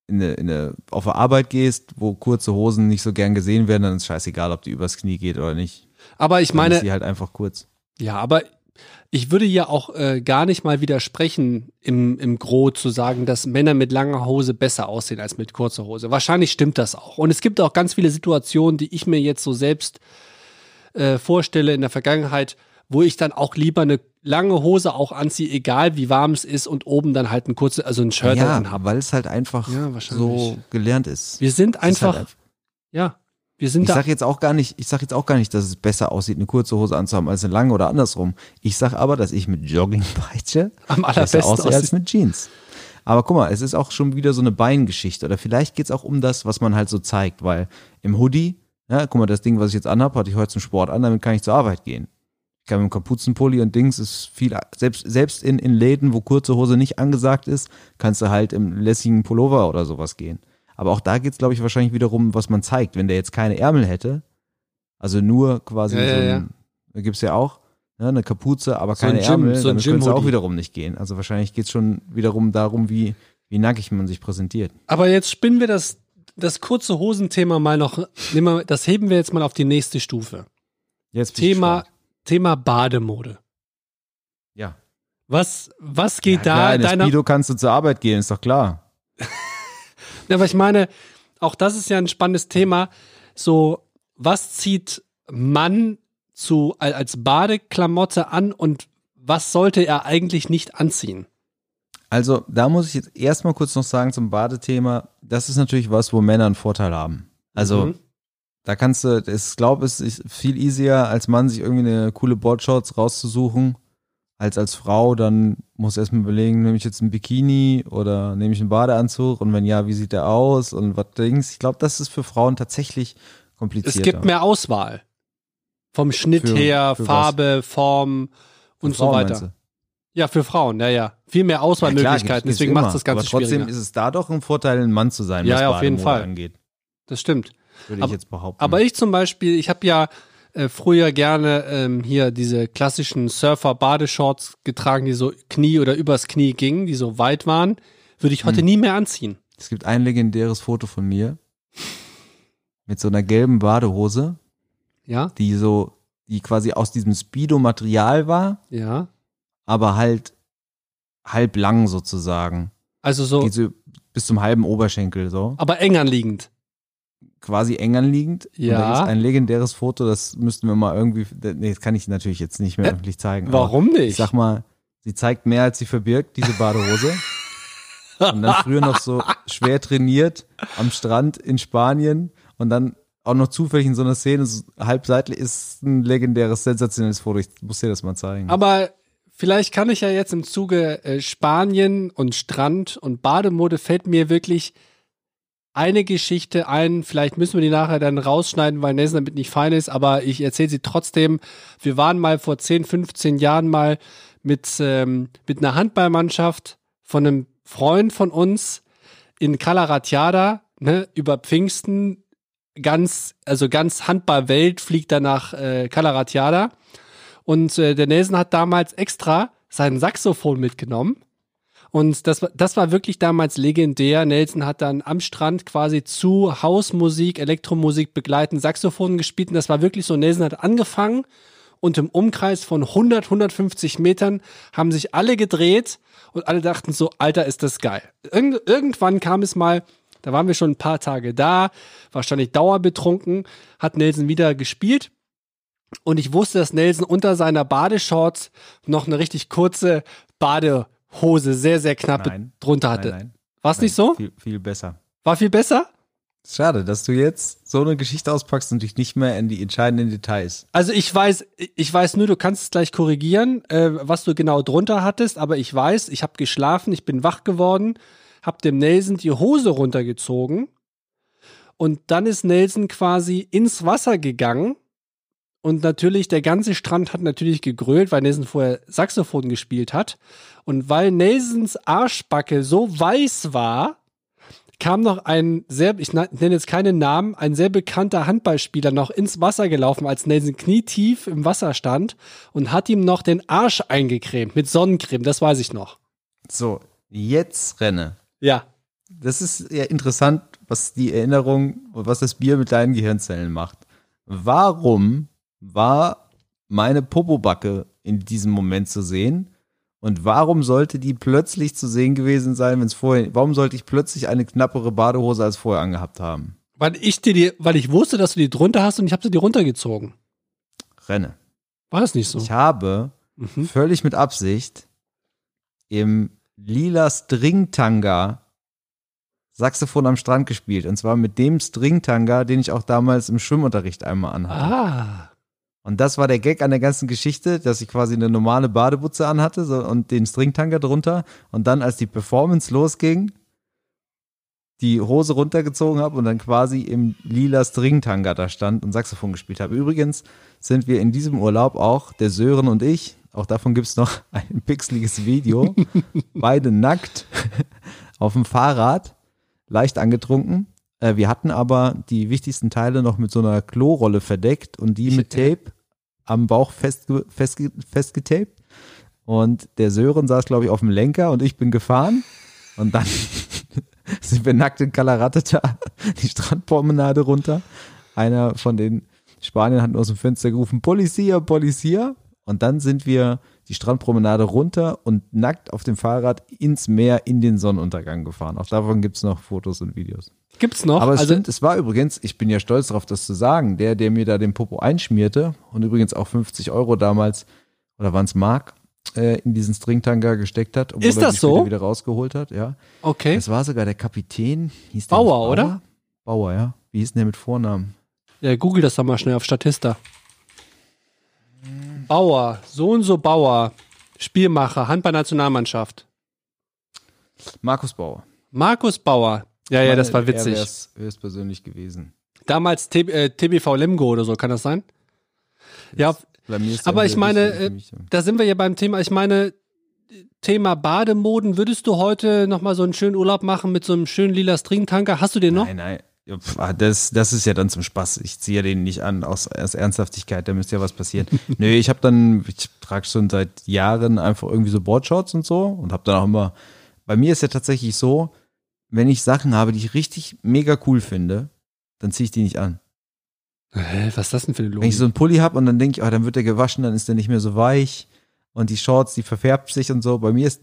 in eine, in eine, auf eine Arbeit gehst, wo kurze Hosen nicht so gern gesehen werden, dann ist scheißegal, ob die übers Knie geht oder nicht. Aber ich Dann meine, ist die halt einfach kurz. Ja, aber ich würde ja auch äh, gar nicht mal widersprechen, im, im Gro zu sagen, dass Männer mit langer Hose besser aussehen als mit kurzer Hose. Wahrscheinlich stimmt das auch. Und es gibt auch ganz viele Situationen, die ich mir jetzt so selbst äh, vorstelle in der Vergangenheit, wo ich dann auch lieber eine lange Hose auch anziehe, egal wie warm es ist und oben dann halt ein kurzes, also ein Shirt ja, habe. weil es halt einfach Ja, so gelernt ist. Wir sind Es ist einfach, halt ja, wir sind Ich da. sag jetzt auch gar nicht, ich sag jetzt auch gar nicht, dass es besser aussieht, eine kurze Hose anzuhaben als eine lange oder andersrum. Ich sag aber, dass ich mit Joggingpeitsche Am allerbesten aussehe als mit Jeans. Aber guck mal, es ist auch schon wieder so eine Beingeschichte. Oder vielleicht geht's auch um das, was man halt so zeigt, weil im Hoodie, ja, guck mal, das Ding, was ich jetzt anhab, hatte ich heute zum Sport an, damit kann ich zur Arbeit gehen. Ich kann mit dem Kapuzenpulli und Dings ist viel, selbst, selbst in, in Läden, wo kurze Hose nicht angesagt ist, kannst du halt im lässigen Pullover oder sowas gehen. Aber auch da geht's, glaube ich, wahrscheinlich wiederum, was man zeigt. Wenn der jetzt keine Ärmel hätte, also nur quasi Ja, so ja, ein, da gibt's ja auch, ne, eine Kapuze, aber So ein keine Gym- Ärmel, so ein dann könnte es auch wiederum nicht gehen. Also wahrscheinlich geht's schon wiederum darum, wie, wie nackig man sich präsentiert. Aber jetzt spinnen wir das, das kurze Hosenthema mal noch, nehmen wir, das heben wir jetzt mal auf die nächste Stufe. Jetzt Thema. Thema Bademode. Ja. Was, was geht ja, da klar, in der deiner, Speedo kannst du zur Arbeit gehen, ist doch klar. Ja, aber ich meine, auch das ist ja ein spannendes Thema. So, was zieht Mann zu, als Badeklamotte an und was sollte er eigentlich nicht anziehen? Also, da muss ich jetzt erstmal kurz noch sagen zum Badethema, das ist natürlich was, wo Männer einen Vorteil haben. Also, Mhm. da kannst du, ich glaube, es ist viel easier, als Mann sich irgendwie eine coole Boardshorts rauszusuchen, als als Frau, dann muss erstmal überlegen, nehme ich jetzt ein Bikini oder nehme ich einen Badeanzug und wenn ja, wie sieht der aus und was Dings. Ich glaube, das ist für Frauen tatsächlich komplizierter. Es gibt mehr Auswahl. Vom Schnitt Für- her, für was? Farbe, Form Für und so Frauen, weiter. Ja, für Frauen, ja, ja. Viel mehr Ja, klar, Auswahlmöglichkeiten, gibt's- gibt's deswegen macht es das Ganze Aber trotzdem schwieriger. ist es da doch ein Vorteil, ein Mann zu sein, Ja, was ja, auf jeden Fall. angeht. Das stimmt. Würde Aber- ich jetzt behaupten. Aber ich zum Beispiel, ich habe ja äh, früher gerne ähm, hier diese klassischen Surfer-Badeshorts getragen, die so Knie oder übers Knie gingen, die so weit waren. Würde ich heute Hm. nie mehr anziehen. Es gibt ein legendäres Foto von mir mit so einer gelben Badehose, Ja, die so, die quasi aus diesem Speedo-Material war, ja. Aber halt halb lang sozusagen. Also so, Geht so bis zum halben Oberschenkel so. aber eng anliegend. Quasi eng anliegend. Und Ja. da gibt's ein legendäres Foto, das müssten wir mal irgendwie, nee, das kann ich natürlich jetzt nicht mehr Hä? öffentlich zeigen. Warum Ich nicht? sag mal, sie zeigt mehr, als sie verbirgt, diese Badehose. und dann früher noch so schwer trainiert am Strand in Spanien und dann auch noch zufällig in so einer Szene, so halb seitlich, ist ein legendäres, sensationelles Foto. Ich muss dir das mal zeigen. Aber vielleicht kann ich ja jetzt im Zuge äh, Spanien und Strand und Bademode fällt mir wirklich eine Geschichte ein. Vielleicht müssen wir die nachher dann rausschneiden, weil Nelson damit nicht fein ist, aber ich erzähle sie trotzdem. Wir waren mal vor 10, 15 Jahren mal mit, ähm, mit einer Handballmannschaft von einem Freund von uns in Calaratiada, ne, über Pfingsten, ganz, also ganz Handballwelt fliegt da nach äh, Calaratiada. Und äh, der Nelson hat damals extra sein Saxophon mitgenommen. Und das, war- das war wirklich damals legendär. Nelson hat dann am Strand quasi zu Hausmusik, Elektromusik begleitend Saxophon gespielt. Und das war wirklich so. Nelson hat angefangen und im Umkreis von 100, 150 Metern haben sich alle gedreht und alle dachten so, Alter, ist das geil. Irgend, irgendwann kam es mal, da waren wir schon ein paar Tage da, wahrscheinlich dauerbetrunken, hat Nelson wieder gespielt. Und ich wusste, dass Nelson unter seiner Badeshorts noch eine richtig kurze Badehose, sehr, sehr knapp Nein. drunter hatte. War es nicht so? Viel, viel besser. War viel besser? Schade, dass du jetzt so eine Geschichte auspackst und dich nicht mehr in die entscheidenden Details. Also ich weiß, ich weiß nur, du kannst es gleich korrigieren, äh, was du genau drunter hattest, aber ich weiß, ich habe geschlafen, ich bin wach geworden, hab dem Nelson die Hose runtergezogen und dann ist Nelson quasi ins Wasser gegangen und natürlich der ganze Strand hat natürlich gegrölt, weil Nelson vorher Saxophon gespielt hat und weil Nelsons Arschbacke so weiß war, kam noch ein sehr, ich nenne jetzt keinen Namen, ein sehr bekannter Handballspieler noch ins Wasser gelaufen, als Nelson knietief im Wasser stand und hat ihm noch den Arsch eingecremt mit Sonnencreme, das weiß ich noch. So, jetzt renne. Ja. Das ist ja interessant, was die Erinnerung, was das Bier mit deinen Gehirnzellen macht. Warum war meine Popobacke in diesem Moment zu sehen? Und warum sollte die plötzlich zu sehen gewesen sein, wenn es vorher, warum sollte ich plötzlich eine knappere Badehose als vorher angehabt haben? Weil ich dir, die, weil ich wusste, dass du die drunter hast und ich habe sie dir runtergezogen. Renne. War das nicht so? Ich habe Mhm. völlig mit Absicht im lila Stringtanga Saxophon am Strand gespielt. Und zwar mit dem Stringtanga, den ich auch damals im Schwimmunterricht einmal anhatte. Ah. Und das war der Gag an der ganzen Geschichte, dass ich quasi eine normale Badebutze anhatte so, und den Stringtanga drunter. Und dann, als die Performance losging, die Hose runtergezogen habe und dann quasi im lila Stringtanga da stand und Saxophon gespielt habe. Übrigens sind wir in diesem Urlaub auch, der Sören und ich, auch davon gibt's noch ein pixeliges Video, beide nackt auf dem Fahrrad, leicht angetrunken. Äh, Wir hatten aber die wichtigsten Teile noch mit so einer Klorolle verdeckt und die mit Tape am Bauch festge festge festgetaped. Und der Sören saß, glaube ich, auf dem Lenker und ich bin gefahren. Und dann sind wir nackt in Kalaratata die Strandpromenade runter. Einer von den Spaniern hat aus dem Fenster gerufen, Policia, Policia. Und dann sind wir die Strandpromenade runter und nackt auf dem Fahrrad ins Meer in den Sonnenuntergang gefahren. Auch davon gibt's noch Fotos und Videos. Gibt's noch? Aber es also, stimmt, es war übrigens, ich bin ja stolz darauf, das zu sagen, der, der mir da den Popo einschmierte und übrigens auch 50 Euro damals, oder waren's Mark, äh, in diesen Stringtanga gesteckt hat, obwohl Ist das so? wieder rausgeholt hat, ja. okay. Es war sogar der Kapitän, hieß der Bauer, nicht oder? Bauer, ja. Wie hieß denn der mit Vornamen? Ja, google das doch mal schnell auf Statista. Bauer, so und so Bauer, Spielmacher, Handballnationalmannschaft. Markus Bauer. Markus Bauer. Ja, ja, das war witzig. wär's höchstpersönlich gewesen. Damals T äh, TBV Lemgo oder so, kann das sein? Ja, Bei mir ist Aber er ich meine, äh, da sind wir ja beim Thema. Ich meine, Thema Bademoden. Würdest du heute nochmal so einen schönen Urlaub machen mit so einem schönen lila Stringtanker? Hast du den noch? Nein, nein. Ja, ah, Das, das ist ja dann zum Spaß. Ich ziehe den nicht an aus, aus Ernsthaftigkeit, da müsste ja was passieren. Nö, ich habe dann, ich trage schon seit Jahren einfach irgendwie so Boardshorts und so und habe dann auch immer, bei mir ist ja tatsächlich so, wenn ich Sachen habe, die ich richtig mega cool finde, dann ziehe ich die nicht an. Hä, was ist das denn für eine Wenn ich Logik? so einen Pulli habe und dann denke ich, ah, dann wird der gewaschen, dann ist der nicht mehr so weich und die Shorts, die verfärbt sich und so. Bei mir ist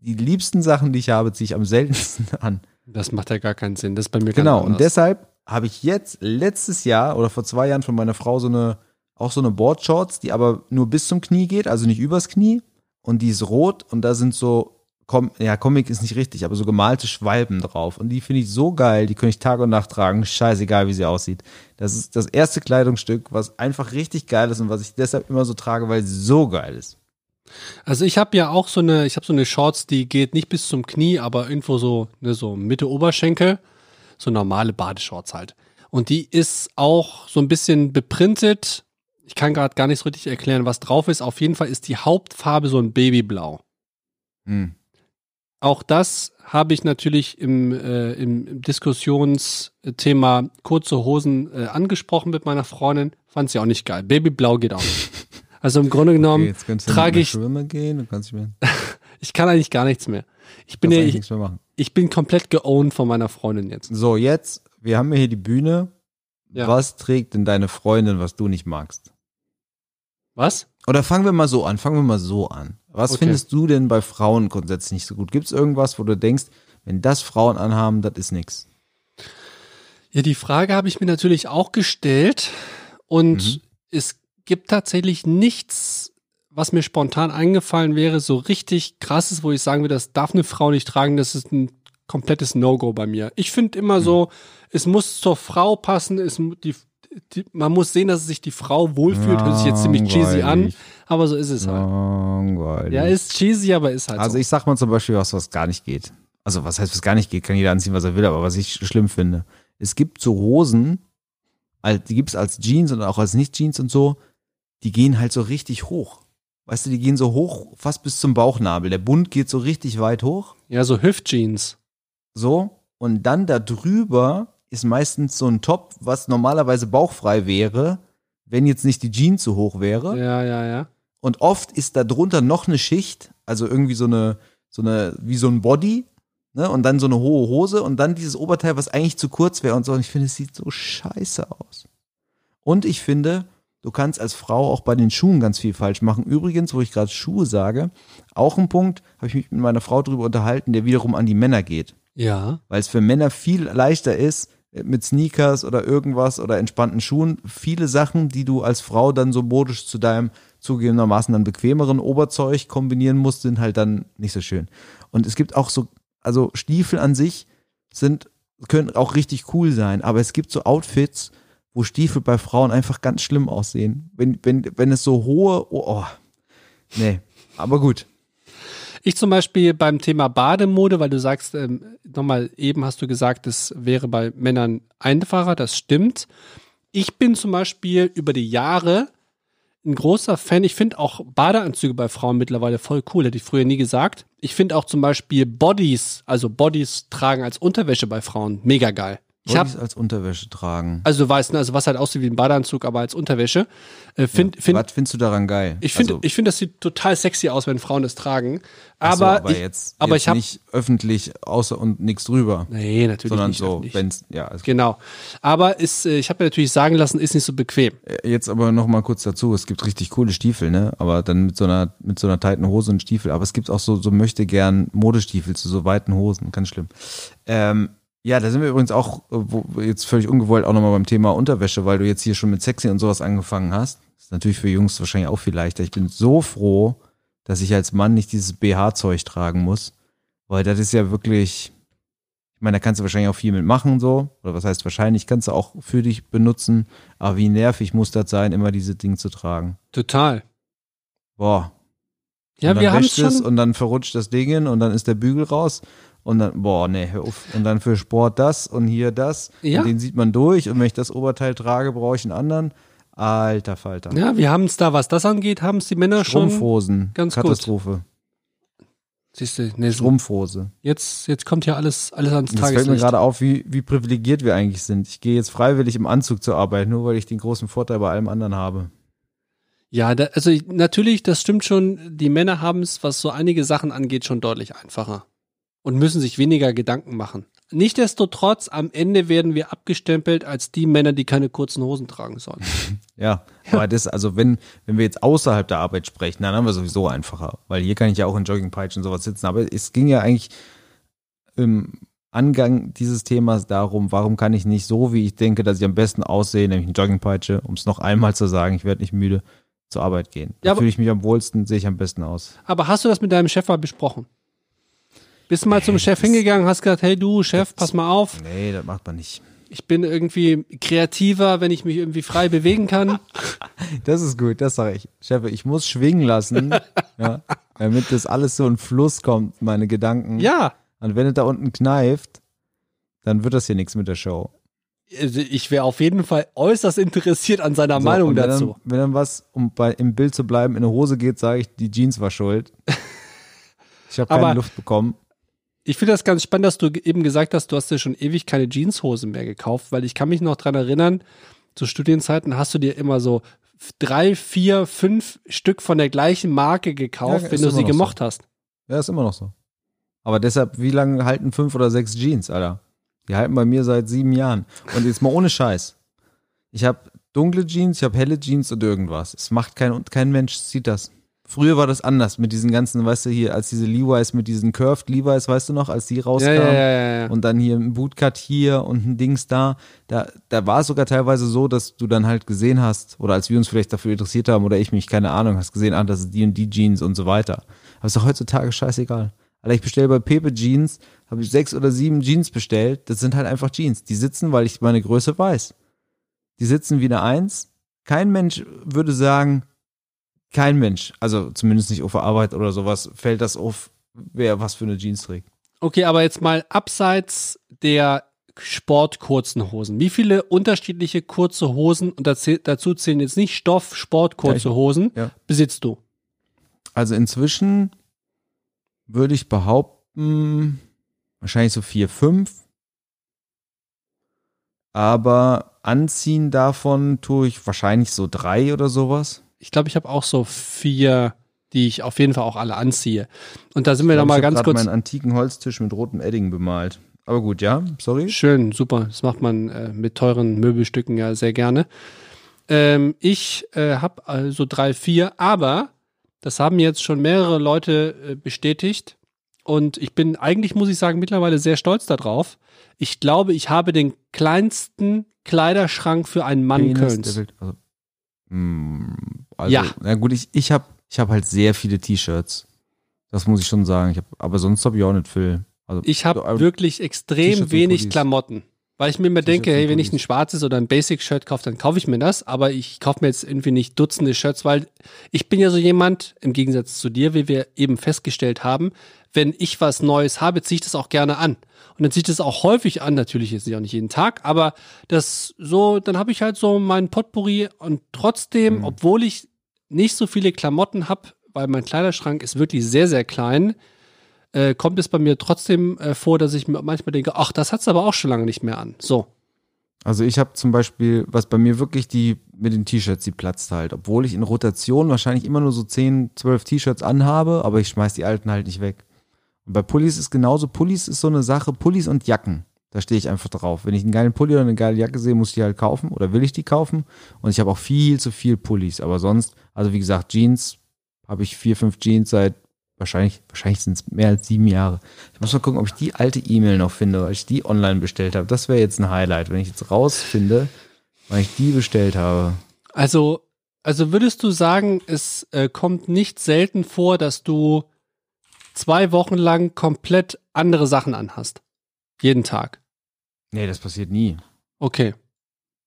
die liebsten Sachen, die ich habe, ziehe ich am seltensten an. das macht ja gar keinen Sinn. Das ist bei mir Genau, und deshalb habe ich jetzt letztes Jahr oder vor zwei Jahren von meiner Frau so eine, auch so eine Boardshorts, die aber nur bis zum Knie geht, also nicht übers Knie. Und die ist rot und da sind so, Com ja, Comic ist nicht richtig, aber so gemalte Schwalben drauf. Und die finde ich so geil, die könnte ich Tag und Nacht tragen, scheißegal wie sie aussieht. Das ist das erste Kleidungsstück, was einfach richtig geil ist und was ich deshalb immer so trage, weil sie so geil ist. Also ich habe ja auch so eine, ich habe so eine Shorts, die geht nicht bis zum Knie, aber irgendwo so, ne, so Mitte Oberschenkel, so normale Badeshorts halt. Und die ist auch so ein bisschen beprintet. Ich kann gerade gar nicht so richtig erklären, was drauf ist. Auf jeden Fall ist die Hauptfarbe so ein Babyblau. Hm. Auch das habe ich natürlich im, äh, im Diskussionsthema kurze Hosen äh, angesprochen mit meiner Freundin. Fand sie auch nicht geil. Babyblau geht auch nicht. Also im Grunde genommen, Okay, jetzt könntest du trage ich- gehen und kannst, mir, ich kann eigentlich gar nichts mehr. Ich bin ja, ich, ich bin komplett geowned von meiner Freundin jetzt. So, jetzt, wir haben ja hier die Bühne. Ja. Was trägt denn deine Freundin, was du nicht magst? Was? Oder fangen wir mal so an, fangen wir mal so an. Was Okay. findest du denn bei Frauen grundsätzlich nicht so gut? Gibt es irgendwas, wo du denkst, wenn das Frauen anhaben, das ist nix? Ja, die Frage habe ich mir natürlich auch gestellt und Mhm. es gibt tatsächlich nichts, was mir spontan eingefallen wäre, so richtig krasses, wo ich sagen würde, das darf eine Frau nicht tragen, das ist ein komplettes No-Go bei mir. Ich finde immer so, es muss zur Frau passen, es, die, die, man muss sehen, dass sich die Frau wohlfühlt. Hört sich jetzt ziemlich cheesy an, aber so ist es halt. Langweilig. Ja, ist cheesy, aber ist halt Also so. ich sag mal zum Beispiel was, was gar nicht geht. Also was heißt, was gar nicht geht, kann jeder anziehen, was er will, aber was ich schlimm finde. Es gibt so Hosen, die gibt's als Jeans und auch als Nicht-Jeans und so, die gehen halt so richtig hoch. Weißt du, die gehen so hoch, fast bis zum Bauchnabel. Der Bund geht so richtig weit hoch. Ja, so Hüftjeans. So. Und dann da drüber ist meistens so ein Top, was normalerweise bauchfrei wäre, wenn jetzt nicht die Jeans so hoch wäre. Ja, ja, ja. Und oft ist da drunter noch eine Schicht, also irgendwie so eine, so eine, wie so ein Body, ne? Und dann so eine hohe Hose und dann dieses Oberteil, was eigentlich zu kurz wäre und so. Und ich finde, es sieht so scheiße aus. Und ich finde, du kannst als Frau auch bei den Schuhen ganz viel falsch machen. Übrigens, wo ich gerade Schuhe sage, auch ein Punkt, habe ich mich mit meiner Frau drüber unterhalten, der wiederum an die Männer geht. Ja. Weil es für Männer viel leichter ist, mit Sneakers oder irgendwas oder entspannten Schuhen, viele Sachen, die du als Frau dann so modisch zu deinem zugegebenermaßen dann bequemeren Oberzeug kombinieren musst, sind halt dann nicht so schön. Und es gibt auch so, also Stiefel an sich sind, können auch richtig cool sein, aber es gibt so Outfits, wo Stiefel bei Frauen einfach ganz schlimm aussehen. Wenn, wenn, wenn es so hohe, oh, oh nee, aber gut. Ich zum Beispiel beim Thema Bademode, weil du sagst, ähm, nochmal, eben hast du gesagt, es wäre bei Männern einfacher, das stimmt. Ich bin zum Beispiel über die Jahre ein großer Fan. Ich finde auch Badeanzüge bei Frauen mittlerweile voll cool, hätte ich früher nie gesagt. Ich finde auch zum Beispiel Bodies, also Bodies tragen als Unterwäsche bei Frauen, mega geil. Ich habe als Unterwäsche tragen. also du weißt, ne, also was halt aussieht wie ein Badeanzug, aber als Unterwäsche. Äh, find, find, Was findest du daran geil? ich finde, Also- ich finde, das sieht total sexy aus, wenn Frauen das tragen. Ach so, Aber, aber ich, jetzt, aber jetzt ich habe nicht öffentlich außer und nichts drüber, nee, natürlich sondern nicht. so, öffentlich. wenn's ja. Es, Genau. Aber ist, äh, ich habe mir natürlich sagen lassen, ist nicht so bequem. Jetzt aber noch mal kurz dazu: Es gibt richtig coole Stiefel, ne? Aber dann mit so einer mit so einer tighten Hose und Stiefel. Aber es gibt auch so so möchte gern Modestiefel zu so weiten Hosen, ganz schlimm. Ähm, ja, da sind wir übrigens auch äh, jetzt völlig ungewollt auch nochmal beim Thema Unterwäsche, weil du jetzt hier schon mit Sexy und sowas angefangen hast. Ist natürlich für Jungs wahrscheinlich auch viel leichter. Ich bin so froh, dass ich als Mann nicht dieses BH-Zeug tragen muss, weil das ist ja wirklich, ich meine, da kannst du wahrscheinlich auch viel mitmachen so, oder was heißt wahrscheinlich, kannst du auch für dich benutzen, aber wie nervig muss das sein, immer diese Dinge zu tragen. Total. Boah. Ja, und dann wir haben es und dann verrutscht das Ding hin und dann ist der Bügel raus und dann, boah, nee, hör auf. Und dann für Sport das und hier das Ja. und den sieht man durch und wenn ich das Oberteil trage, brauche ich einen anderen. Alter Falter. Ja, wir haben es da, was das angeht, haben es die Männer schon. Strumpfhosen. ganz gut. Katastrophe. Siehst du, nee, Strumpfhose. jetzt, jetzt kommt ja alles, alles ans Das fällt mir Tageslicht. gerade auf, wie, wie privilegiert wir eigentlich sind. Ich gehe jetzt freiwillig im Anzug zur Arbeit, nur weil ich den großen Vorteil bei allem anderen habe. Ja, da, also ich- natürlich, das stimmt schon. Die Männer haben es, was so einige Sachen angeht, schon deutlich einfacher und müssen sich weniger Gedanken machen. Nichtsdestotrotz, am Ende werden wir abgestempelt als die Männer, die keine kurzen Hosen tragen sollen. Ja, aber das, also wenn, wenn wir jetzt außerhalb der Arbeit sprechen, dann haben wir sowieso einfacher. Weil hier kann ich ja auch in Joggingpeitschen und sowas sitzen. Aber es ging ja eigentlich im Angang dieses Themas darum, warum kann ich nicht so, wie ich denke, dass ich am besten aussehe, nämlich in Joggingpeitsche, um es noch einmal zu sagen, ich werde nicht müde, zur Arbeit gehen. Da Ja, fühle ich mich am wohlsten, sehe ich am besten aus. Aber hast du das mit deinem Chef mal besprochen? Bist du mal zum Chef hingegangen, hast gesagt, hey du, Chef, pass mal auf, Nee, das macht man nicht. ich bin irgendwie kreativer, wenn ich mich irgendwie frei bewegen kann. Das ist gut, das sage ich. Chef, ich muss schwingen lassen, ja, damit das alles so in Fluss kommt, meine Gedanken. Ja, Und wenn es da unten kneift, dann wird das hier nichts mit der Show. also ich wäre auf jeden Fall äußerst interessiert an seiner So, Meinung wenn dazu. Dann, wenn dann was, um bei, im Bild zu bleiben, in der Hose geht, sage ich, die Jeans war schuld. Ich habe keine Luft bekommen. Ich finde das ganz spannend, dass du eben gesagt hast, du hast dir schon ewig keine Jeanshosen mehr gekauft, weil ich kann mich noch dran erinnern, zu Studienzeiten hast du dir immer so drei, vier, fünf Stück von der gleichen Marke gekauft, Ja, wenn du sie noch so. gemocht hast. Ja, ist immer noch so. Aber deshalb, wie lange halten fünf oder sechs Jeans, Alter? Die halten bei mir seit sieben Jahren. Und jetzt mal ohne Scheiß. Ich habe dunkle Jeans, ich habe helle Jeans und irgendwas. Es macht kein, kein Mensch sieht das. Früher war das anders mit diesen ganzen, weißt du, hier, als diese Levi's mit diesen Curved Levi's, weißt du noch, als die rauskamen. Ja, ja, ja, und dann hier ein Bootcut hier und ein Dings da. Da, da war es sogar teilweise so, dass du dann halt gesehen hast, oder als wir uns vielleicht dafür interessiert haben, oder ich mich, keine Ahnung, hast gesehen, ah, das ist die und die Jeans und so weiter. Aber ist doch heutzutage scheißegal. Alter, ich bestelle bei Pepe Jeans, habe ich sechs oder sieben Jeans bestellt. Das sind halt einfach Jeans. Die sitzen, weil ich meine Größe weiß. Die sitzen wie eine Eins. Kein Mensch würde sagen, kein Mensch, also zumindest nicht auf der Arbeit oder sowas, fällt das auf, wer was für eine Jeans trägt. Okay, aber jetzt mal abseits der sportkurzen Hosen. Wie viele unterschiedliche kurze Hosen, und dazu zählen jetzt nicht Stoff, sportkurze Hosen, ja. besitzt du? Also inzwischen würde ich behaupten, wahrscheinlich so vier, fünf. Aber anziehen davon tue ich wahrscheinlich so drei oder sowas. Ich glaube, ich habe auch so vier, die ich auf jeden Fall auch alle anziehe. Und da sind wir ich noch glaub, mal ich hab ganz kurz. meinen antiken Holztisch mit rotem Edding bemalt. Aber gut, ja, sorry. Schön, super. Das macht man äh, mit teuren Möbelstücken ja sehr gerne. Ähm, ich äh, habe also drei, vier, aber das haben jetzt schon mehrere Leute äh, bestätigt. Und ich bin eigentlich, muss ich sagen, mittlerweile sehr stolz darauf. Ich glaube, ich habe den kleinsten Kleiderschrank für einen Mann Penis Kölns. der Welt. Also, also, Ja. Na gut, ich, ich habe ich hab halt sehr viele T-Shirts. Das muss ich schon sagen. Ich hab, aber sonst habe ich auch nicht viel. Also, Ich habe so, aber- wirklich extrem wenig. Klamotten. Weil ich mir immer denke, hey, wenn ich ein schwarzes oder ein Basic-Shirt kaufe, dann kaufe ich mir das. Aber ich kaufe mir jetzt irgendwie nicht Dutzende Shirts, weil ich bin ja so jemand, im Gegensatz zu dir, wie wir eben festgestellt haben, wenn ich was Neues habe, ziehe ich das auch gerne an. Und dann ziehe ich das auch häufig an, natürlich jetzt auch nicht jeden Tag, aber das so, dann habe ich halt so meinen Potpourri und trotzdem, obwohl ich nicht so viele Klamotten habe, weil mein Kleiderschrank ist wirklich sehr, sehr klein, äh, kommt es bei mir trotzdem äh, vor, dass ich manchmal denke, ach, das hat's aber auch schon lange nicht mehr an. So. Also ich habe zum Beispiel, was bei mir wirklich die mit den T-Shirts, die platzt halt. Obwohl ich in Rotation wahrscheinlich immer nur so 10, 12 T-Shirts anhabe, aber ich schmeiß die alten halt nicht weg. Und bei Pullis ist genauso, Pullis ist so eine Sache, Pullis und Jacken. Da stehe ich einfach drauf. Wenn ich einen geilen Pulli oder eine geile Jacke sehe, muss ich die halt kaufen oder will ich die kaufen. Und ich habe auch viel zu viel Pullis. Aber sonst, also wie gesagt, Jeans habe ich vier, fünf Jeans seit wahrscheinlich, wahrscheinlich sind es mehr als sieben Jahre. Ich muss mal gucken, ob ich die alte E-Mail noch finde, weil ich die online bestellt habe. Das wäre jetzt ein Highlight, wenn ich jetzt rausfinde, weil ich die bestellt habe. Also, also würdest du sagen, es äh, kommt nicht selten vor, dass du zwei Wochen lang komplett andere Sachen anhast? Jeden Tag. Nee, das passiert nie. Okay.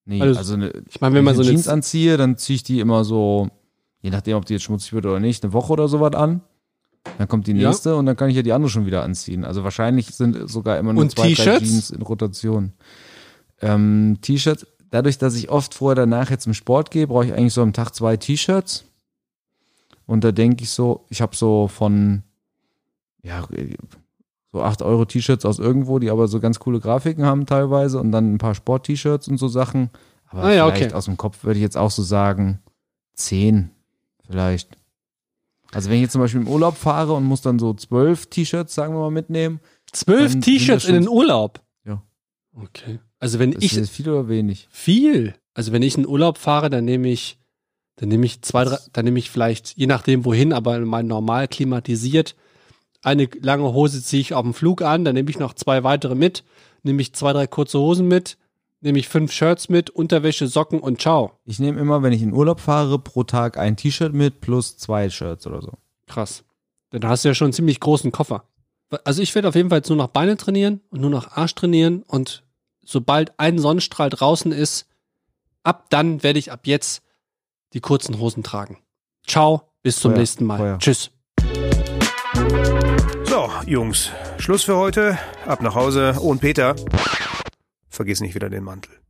Nee, Also, also, eine, Ich meine, wenn man ich so Jeans anziehe, dann ziehe ich die immer so, je nachdem, ob die jetzt schmutzig wird oder nicht, eine Woche oder sowas an. Dann kommt die Ja. nächste und dann kann ich ja die andere schon wieder anziehen. Also wahrscheinlich sind sogar immer nur Und zwei, drei T-Shirts? Jeans in Rotation. Ähm, T-Shirts, dadurch, dass ich oft vorher danach jetzt im Sport gehe, brauche ich eigentlich so am Tag zwei T-Shirts. Und da denke ich so, ich habe so von, ja, so 8 Euro T-Shirts aus irgendwo, die aber so ganz coole Grafiken haben teilweise und dann ein paar Sport-T-Shirts und so Sachen. Aber Ah ja, vielleicht okay. aus dem Kopf würde ich jetzt auch so sagen, 10 vielleicht. Also wenn ich jetzt zum Beispiel im Urlaub fahre und muss dann so zwölf T-Shirts, sagen wir mal, mitnehmen, Zwölf T-Shirts das in den Urlaub. Ja. Okay. Also wenn ist ich das viel oder wenig? viel, also wenn ich in Urlaub fahre, dann nehme ich, dann nehme ich zwei, drei, dann nehme ich vielleicht, je nachdem wohin, aber mal normal klimatisiert, eine lange Hose ziehe ich auf dem Flug an, dann nehme ich noch zwei weitere mit, nehme ich zwei, drei kurze Hosen mit, nehme ich fünf Shirts mit, Unterwäsche, Socken und ciao. Ich nehme immer, wenn ich in Urlaub fahre, pro Tag ein T-Shirt mit plus zwei Shirts oder so. Krass. Dann hast du ja schon einen ziemlich großen Koffer. Also ich werde auf jeden Fall jetzt nur noch Beine trainieren und nur noch Arsch trainieren und sobald ein Sonnenstrahl draußen ist, ab dann werde ich ab jetzt die kurzen Hosen tragen. Ciao, bis zum Feuer, nächsten Mal. Feuer. Tschüss. So, Jungs, Schluss für heute. Ab nach Hause. Oh, und Peter, vergiss nicht wieder den Mantel.